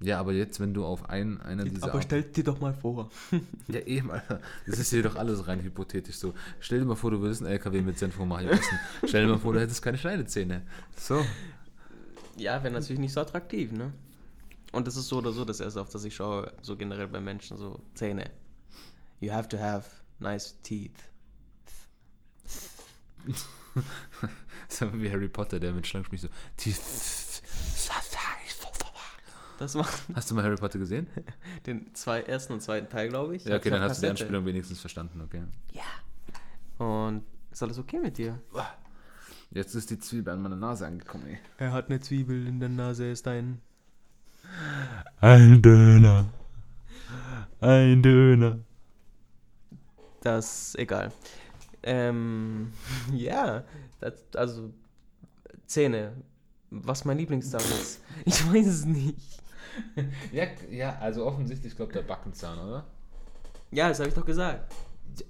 Ja, aber jetzt, wenn du auf ein, einer dieser... aber stell dir doch mal vor. [LAUGHS] Ja, eben, Alter. Das ist hier doch alles rein hypothetisch so. Stell dir mal vor, du würdest einen LKW mit Senf essen. Stell dir mal vor, du hättest keine Schneidezähne. So. Ja, wäre natürlich nicht so attraktiv, ne? Und das ist so oder so das erste, auf das ich schaue, so generell bei Menschen, so Zähne. You have to have nice teeth. [LAUGHS] So wie Harry Potter, der mit Schlangen spricht so. Das macht Hast du mal Harry Potter gesehen? [LAUGHS] den zwei, ersten und zweiten Teil, glaube ich. Ja, okay, dann hast du die Kassette. Anspielung wenigstens verstanden, okay. Und ist alles okay mit dir? Jetzt ist die Zwiebel an meiner Nase angekommen, ey. Er hat eine Zwiebel in der Nase, ist ein. Ein Döner. Ein Döner. Das egal. Ähm, [LAUGHS] ja, das, also Zähne. Was mein Lieblingszahn ist. [LAUGHS] Ich weiß es nicht. Ja, ja, also offensichtlich glaubt der Backenzahn, oder? Ja, das habe ich doch gesagt.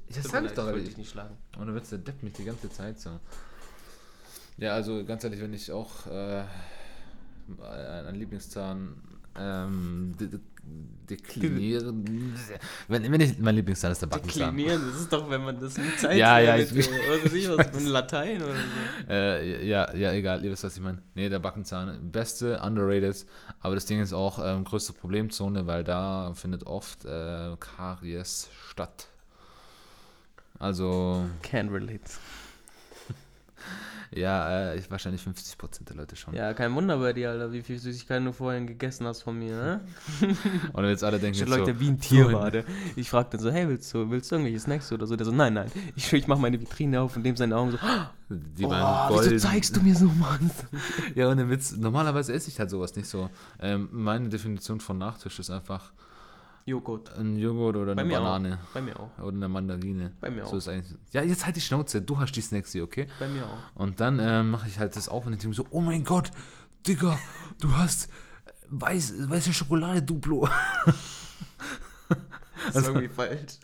Das sag mir ich doch, wollte ich nicht schlagen. Und dann wird der Depp mich die ganze Zeit so. Ja, also ganz ehrlich, wenn ich auch äh, einen Lieblingszahn ähm, deklinieren. Wenn, wenn ich, mein Lieblingszahn ist der Backenzahn. Deklinieren, das ist doch, wenn man das mit Zeit Ja, ja, ich- weiß ich, was [LAUGHS] mit Latein oder so. Äh, ja, ja, egal, ihr wisst, was ich meine. Nee, der Backenzahn, beste, underrated. Aber das Ding ist auch ähm, größte Problemzone, weil da findet oft äh, Karies statt. Also, Can't relate. Ja, äh, ich, wahrscheinlich 50% der Leute schon. Ja, kein Wunder bei dir, Alter, wie viel Süßigkeiten du vorhin gegessen hast von mir, ne? [LAUGHS] Und jetzt alle denken jetzt Leute so, wie ein Tier war der. Ich frag dann so, hey, willst du, willst du irgendwelche Snacks oder so? Der so, nein, nein. Ich, ich mach meine Vitrine auf und dem seine Augen so, die oh, waren wieso golden. zeigst du mir so, Mann? Ja, und Witz, normalerweise esse ich halt sowas nicht so. Ähm, meine Definition von Nachtisch ist einfach Joghurt. ein Joghurt oder Bei eine mir Banane. auch. Bei mir auch. Oder eine Mandarine. Bei mir So auch. ist eigentlich. Ja, jetzt halt die Schnauze. Du hast die Snacks hier, okay? Bei mir auch. Und dann ähm, mache ich halt das auf und ich denke so, oh mein Gott, Digga, du hast weiß, weiße Schokolade, Duplo. Das ist irgendwie falsch.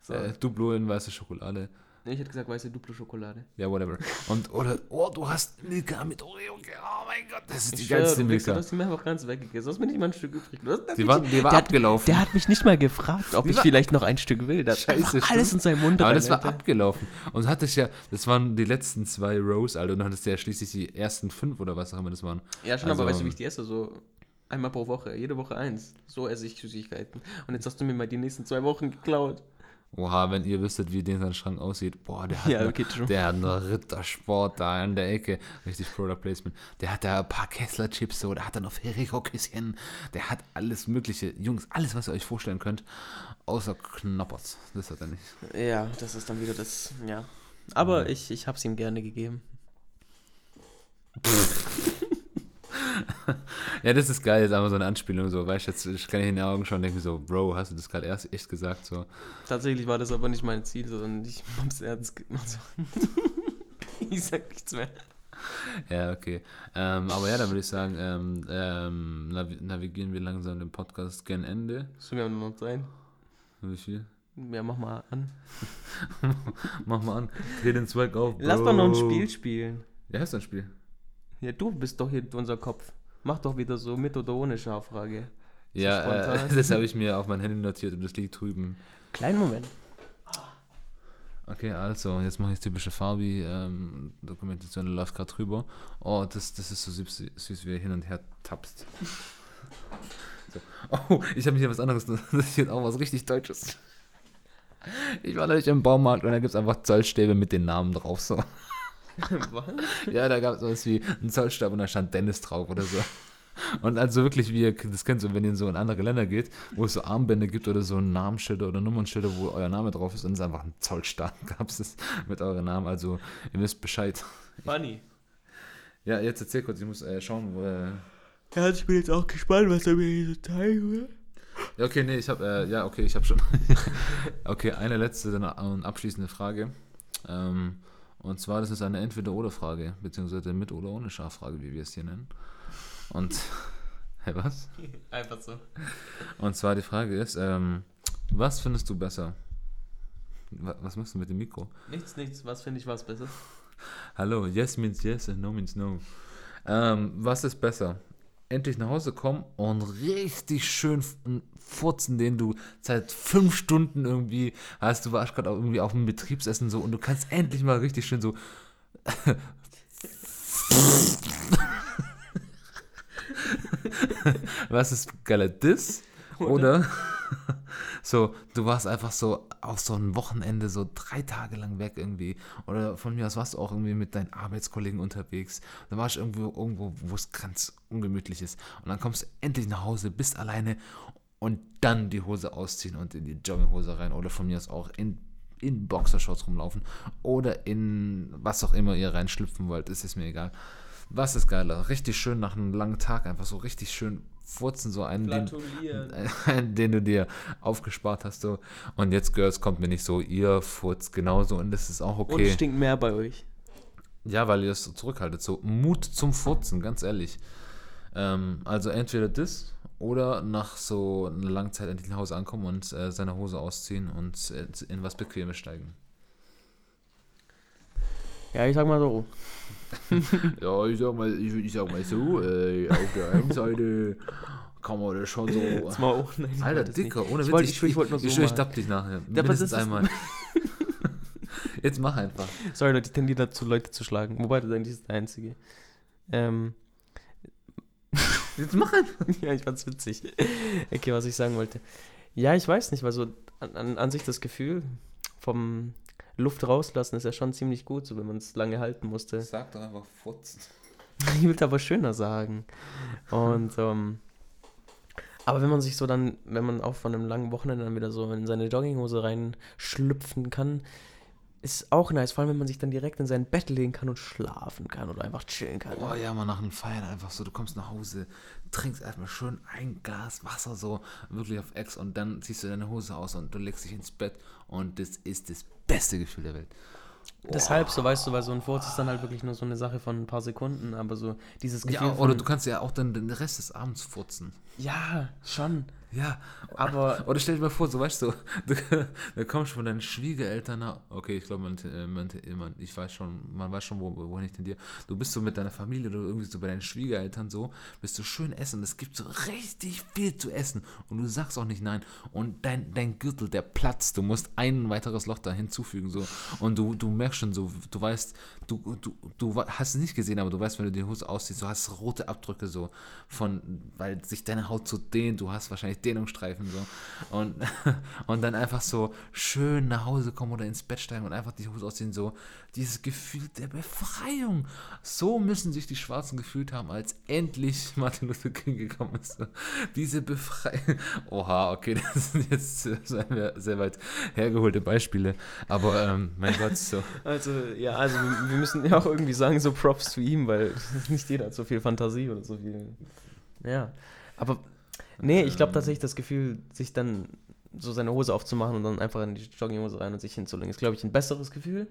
So. Äh, Duplo in weiße Schokolade. Nee, ich hätte gesagt, weiße Duplo-Schokolade. Ja, whatever. Und, oder, oh, du hast Milka mit Oreo. Oh mein Gott, das ist die Ich schwör, geilste du Wichser, du Milka. hast die mir einfach ganz weggegessen. Du hast mir nicht mal ein Stück übrig. Du hast, Die war, die war der, hat, abgelaufen. der hat mich nicht mal gefragt, ob Die ich war- vielleicht noch ein Stück will. Hat Scheiße, einfach alles in seinem Mund Aber rein, das war Alter. abgelaufen. Und hatte ich ja, das waren die letzten zwei Rows, Alter. Und dann hattest du ja schließlich die ersten fünf oder was auch immer das waren. Ja, schon, Also- aber weißt du, wie ich die esse? So einmal pro Woche, jede Woche eins. So esse ich Süßigkeiten. Und jetzt hast du mir mal die nächsten zwei Wochen geklaut. Oha, wenn ihr wüsstet, wie den sein Schrank aussieht. Boah, der hat, Ja, okay, true. der hat einen Rittersport da in der Ecke. Richtig Product Placement. Der hat da ein paar Kessler-Chips so, der hat da noch Ferrero-Küsschen. Der hat alles mögliche. Jungs, alles, was ihr euch vorstellen könnt. Außer Knoppers. Das hat er nicht. Ja, das ist dann wieder das, ja. Aber ich, ich hab's ihm gerne gegeben. [LAUGHS] Ja, das ist geil. Das ist einfach so eine Anspielung. So, weißt du, jetzt ich kann ich in die Augen schauen und denke mir so, Bro, hast du das gerade erst echt gesagt? So. Tatsächlich war das aber nicht mein Ziel, sondern ich hab's ernst gemacht. [LAUGHS] ich sag nichts mehr. Ja, okay. Ähm, aber ja, dann würde ich sagen, ähm, ähm, navi navigieren wir langsam den Podcast gen Ende. So, wir noch sein. Wie viel? Ja, mach mal an. [LAUGHS] Mach mal an. Dreh den Zweig auf. Bro. Lass doch noch ein Spiel spielen. Ja, hast du ein Spiel? Ja, du bist doch hier unser Kopf. Mach doch wieder so mit oder ohne Scharfrage. Ja, äh, [LAUGHS] das habe ich mir auf mein Handy notiert und das liegt drüben. Kleinen Moment. Okay, also, jetzt mache ich typische Fabi-Dokumentation, ähm, läuft gerade drüber. Oh, das, das ist so süß, süß, wie er hin und her tapst. [LAUGHS] So. Oh, ich habe hier was anderes, [LAUGHS] das ist hier auch was richtig Deutsches. Ich war neulich im Baumarkt und da gibt es einfach Zollstäbe mit den Namen drauf, so. [LAUGHS] Was? Ja, da gab es sowas wie einen Zollstab und da stand Dennis drauf oder so. Und also wirklich, wie ihr das kennt, so wenn ihr in so in andere Länder geht, wo es so Armbände gibt oder so Namensschilder oder Nummernschilder, wo euer Name drauf ist, und es ist einfach ein Zollstab, [LAUGHS] gab es mit eurem Namen. Also ihr wisst Bescheid. Funny. Ja, jetzt erzähl kurz, ich muss äh, schauen, wo. Äh, Ja, ich bin jetzt auch gespannt, was er mir hier so zeigen will. ja, okay, nee, ich habe, äh, ja, okay, ich habe schon. [LAUGHS] okay, eine letzte dann und abschließende Frage. Ähm, und zwar, das ist eine Entweder-Oder-Frage, beziehungsweise mit oder ohne Schaffrage, wie wir es hier nennen. Und, [LAUGHS] hä, was? Einfach so. Und zwar die Frage ist, ähm, was findest du besser? Wa- Was machst du mit dem Mikro? Nichts, nichts. Was finde ich was besser? Hallo, yes means yes and no means no. Ähm, was ist besser? Endlich nach Hause kommen und richtig schön furzen, den du seit fünf Stunden irgendwie hast. Du warst gerade auch irgendwie auf dem Betriebsessen so und du kannst endlich mal richtig schön so. [LAUGHS] was ist geiler, das? Oder [LAUGHS] so, du warst einfach so auf so ein Wochenende so drei Tage lang weg irgendwie. Oder von mir aus warst du auch irgendwie mit deinen Arbeitskollegen unterwegs. Dann warst du irgendwo, irgendwo, wo es ganz ungemütlich ist. Und dann kommst du endlich nach Hause, bist alleine und dann die Hose ausziehen und in die Jogginghose rein. Oder von mir aus auch in, in Boxershorts rumlaufen. Oder in was auch immer ihr reinschlüpfen wollt, ist es mir egal. Was ist geiler? Richtig schön nach einem langen Tag einfach so richtig schön furzen, so einen, den, einen, [LAUGHS] den du dir aufgespart hast. So. Und jetzt, Girls, kommt mir nicht so, ihr furzt genauso und das ist auch Und okay. es stinkt mehr bei euch. Ja, weil ihr es so zurückhaltet. So Mut zum Furzen, ganz ehrlich. Ähm, also entweder das oder nach so einer langen Zeit endlich nach Hause ankommen und äh, seine Hose ausziehen und äh, in was Bequemes steigen. Ja, ich sag mal so. [LAUGHS] Ja, ich sag mal, ich, ich sag mal so, äh, auf der einen Seite kann man das schon so. Jetzt mal auch, nein, ich Alter, es nicht. Dicker, ohne Ich Witz. wollte- ich- ich wollte nur so Ich ich tapp dich nachher. Ja, aber Mindestens einmal. [LAUGHS] Jetzt mach einfach. Sorry, Leute, ich tendiere dazu, Leute zu schlagen. Wobei, das eigentlich ist der Einzige. Ähm, Jetzt mach einfach. ja, ich fand's witzig. Okay, was ich sagen wollte. Ja, ich weiß nicht, weil so an, an, an sich das Gefühl vom Luft rauslassen ist ja schon ziemlich gut, so wenn man es lange halten musste. Sag doch einfach Furzen. [LAUGHS] Ich will aber schöner sagen. Und, [LAUGHS] ähm, aber wenn man sich so dann, wenn man auch von einem langen Wochenende dann wieder so in seine Jogginghose reinschlüpfen kann, ist auch nice, vor allem wenn man sich dann direkt in sein Bett legen kann und schlafen kann oder einfach chillen kann. Boah, ja, mal nach einem Feiern einfach so, du kommst nach Hause, trinkst erstmal schön ein Glas Wasser so, wirklich auf Ex und dann ziehst du deine Hose aus und du legst dich ins Bett und das ist das beste Gefühl der Welt. Deshalb, so weißt du, weil so ein Furz ist dann halt wirklich nur so eine Sache von ein paar Sekunden, aber so dieses Gefühl Ja, oder von, du kannst ja auch dann den Rest des Abends furzen. ja, schon, Ja, aber [LAUGHS] Oder stell dir mal vor, so weißt du, du [LAUGHS] da kommst du von deinen Schwiegereltern nach. Okay, ich glaube, man, man, man, ich weiß schon, man weiß schon, wo, wohin ich tendiere. Du bist so mit deiner Familie oder irgendwie so bei deinen Schwiegereltern so, bist du schön essen. Es gibt so richtig viel zu essen und du sagst auch nicht nein. Und dein, dein Gürtel, der platzt. Du musst ein weiteres Loch da hinzufügen so. Und du, du merkst schon so, du weißt, du, du, du hast es nicht gesehen, aber du weißt, wenn du die Hose ausziehst, du hast rote Abdrücke so von, weil sich deine Haut so dehnt. Du hast wahrscheinlich Dehnungsstreifen so. Und, [LAUGHS] und dann einfach so schön nach Hause kommen oder ins Bett steigen und einfach die Hose ausziehen, so dieses Gefühl der Befreiung. So müssen sich die Schwarzen gefühlt haben, als endlich [LAUGHS] Martin Luther King gekommen ist. Diese Befreiung. Oha, okay, [LAUGHS] das sind jetzt sehr, weit hergeholte Beispiele. Aber ähm, mein Gott, so. [LAUGHS] Also, ja, also wir wir müssen ja auch irgendwie sagen, so Props zu ihm, weil nicht jeder hat so viel Fantasie oder so viel. Ja. Aber, nee, ich glaube tatsächlich das Gefühl, sich dann so seine Hose aufzumachen und dann einfach in die Jogginghose rein und sich hinzulegen, ist, glaube ich, ein besseres Gefühl.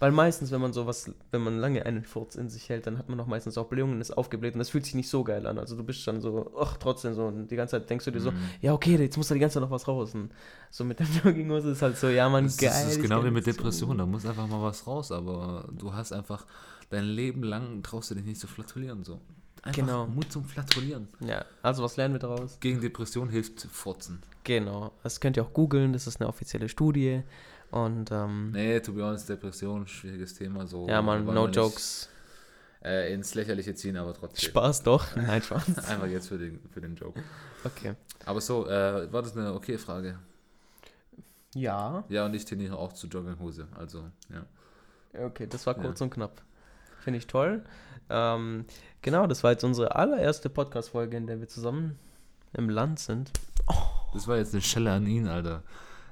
Weil meistens, wenn man sowas, wenn man lange einen Furz in sich hält, dann hat man noch meistens auch Blähungen und ist aufgebläht und das fühlt sich nicht so geil an. Also du bist dann so, ach, trotzdem so und die ganze Zeit denkst du dir so, Mhm. ja, okay, jetzt muss da die ganze Zeit noch was raus. Und so mit der [LAUGHS] Jogginghose ist halt so, ja, man, Das, geil. das ist genau wie mit Depressionen, da muss einfach mal was raus, aber du hast einfach dein Leben lang traust du dich nicht zu flatulieren so. Einfach Genau. Mut zum Flatulieren. Ja, also was lernen wir daraus? Gegen Depression hilft Furzen. Genau, das könnt ihr auch googeln, das ist eine offizielle Studie. Und ähm, Nee, to be honest, Depression, schwieriges Thema. So ja, man, no nicht, jokes. Äh, ins Lächerliche ziehen, aber trotzdem. Spaß doch. [LAUGHS] Nein, Spaß. [LAUGHS] Einfach jetzt für den, für den Joke. Okay. Aber so, äh, war das eine okay Frage? Ja. Ja, und ich trainiere auch zur Jogginghose. Also, ja. Okay, das war Ja. kurz und knapp. Finde ich toll. Ähm, genau, das war jetzt unsere allererste Podcast-Folge, in der wir zusammen im Land sind. Das war jetzt eine Schelle an ihn, Alter.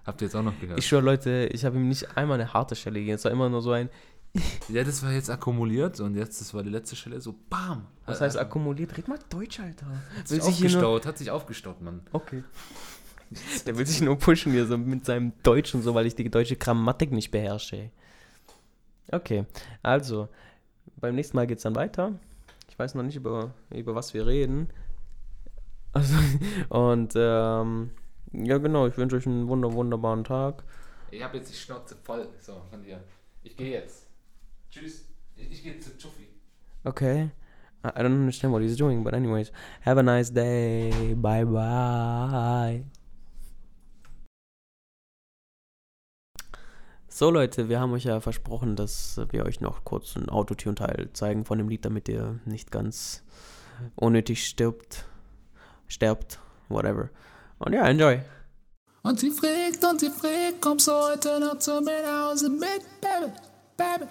Habt ihr jetzt auch noch gehört? Ich schwöre, Leute, ich habe ihm nicht einmal eine harte Stelle gegeben. Es war immer nur so ein, [LAUGHS] ja, das war jetzt akkumuliert und jetzt, das war die letzte Stelle, so BAM! was Hat- heißt hat akkumuliert? Red mal Deutsch, Alter. Will sich aufgestaut, hat sich aufgestaut, Mann. okay. [LAUGHS] Der will sich nur pushen hier so mit seinem Deutsch und so, weil ich die deutsche Grammatik nicht beherrsche. Okay, also, beim nächsten Mal geht es dann weiter. Ich weiß noch nicht, über, über was wir reden. [LAUGHS] Also, und, ähm, ja genau, ich wünsche euch einen wunder, wunderbaren Tag. Ich habe jetzt die Schnauze voll so, von dir. Ich gehe jetzt. Tschüss. Ich, ich gehe zu Chuffi. Okay. I I don't understand what he's doing, but anyways, have a nice day. Bye bye. So Leute, wir haben euch ja versprochen, dass wir euch noch kurz einen Autotune-Teil zeigen von dem Lied, damit ihr nicht ganz unnötig stirbt, sterbt, whatever. Und ja, enjoy. Und sie fragt und sie fragt, kommst du heute noch zu mir nach Hause mit, Baby, Baby,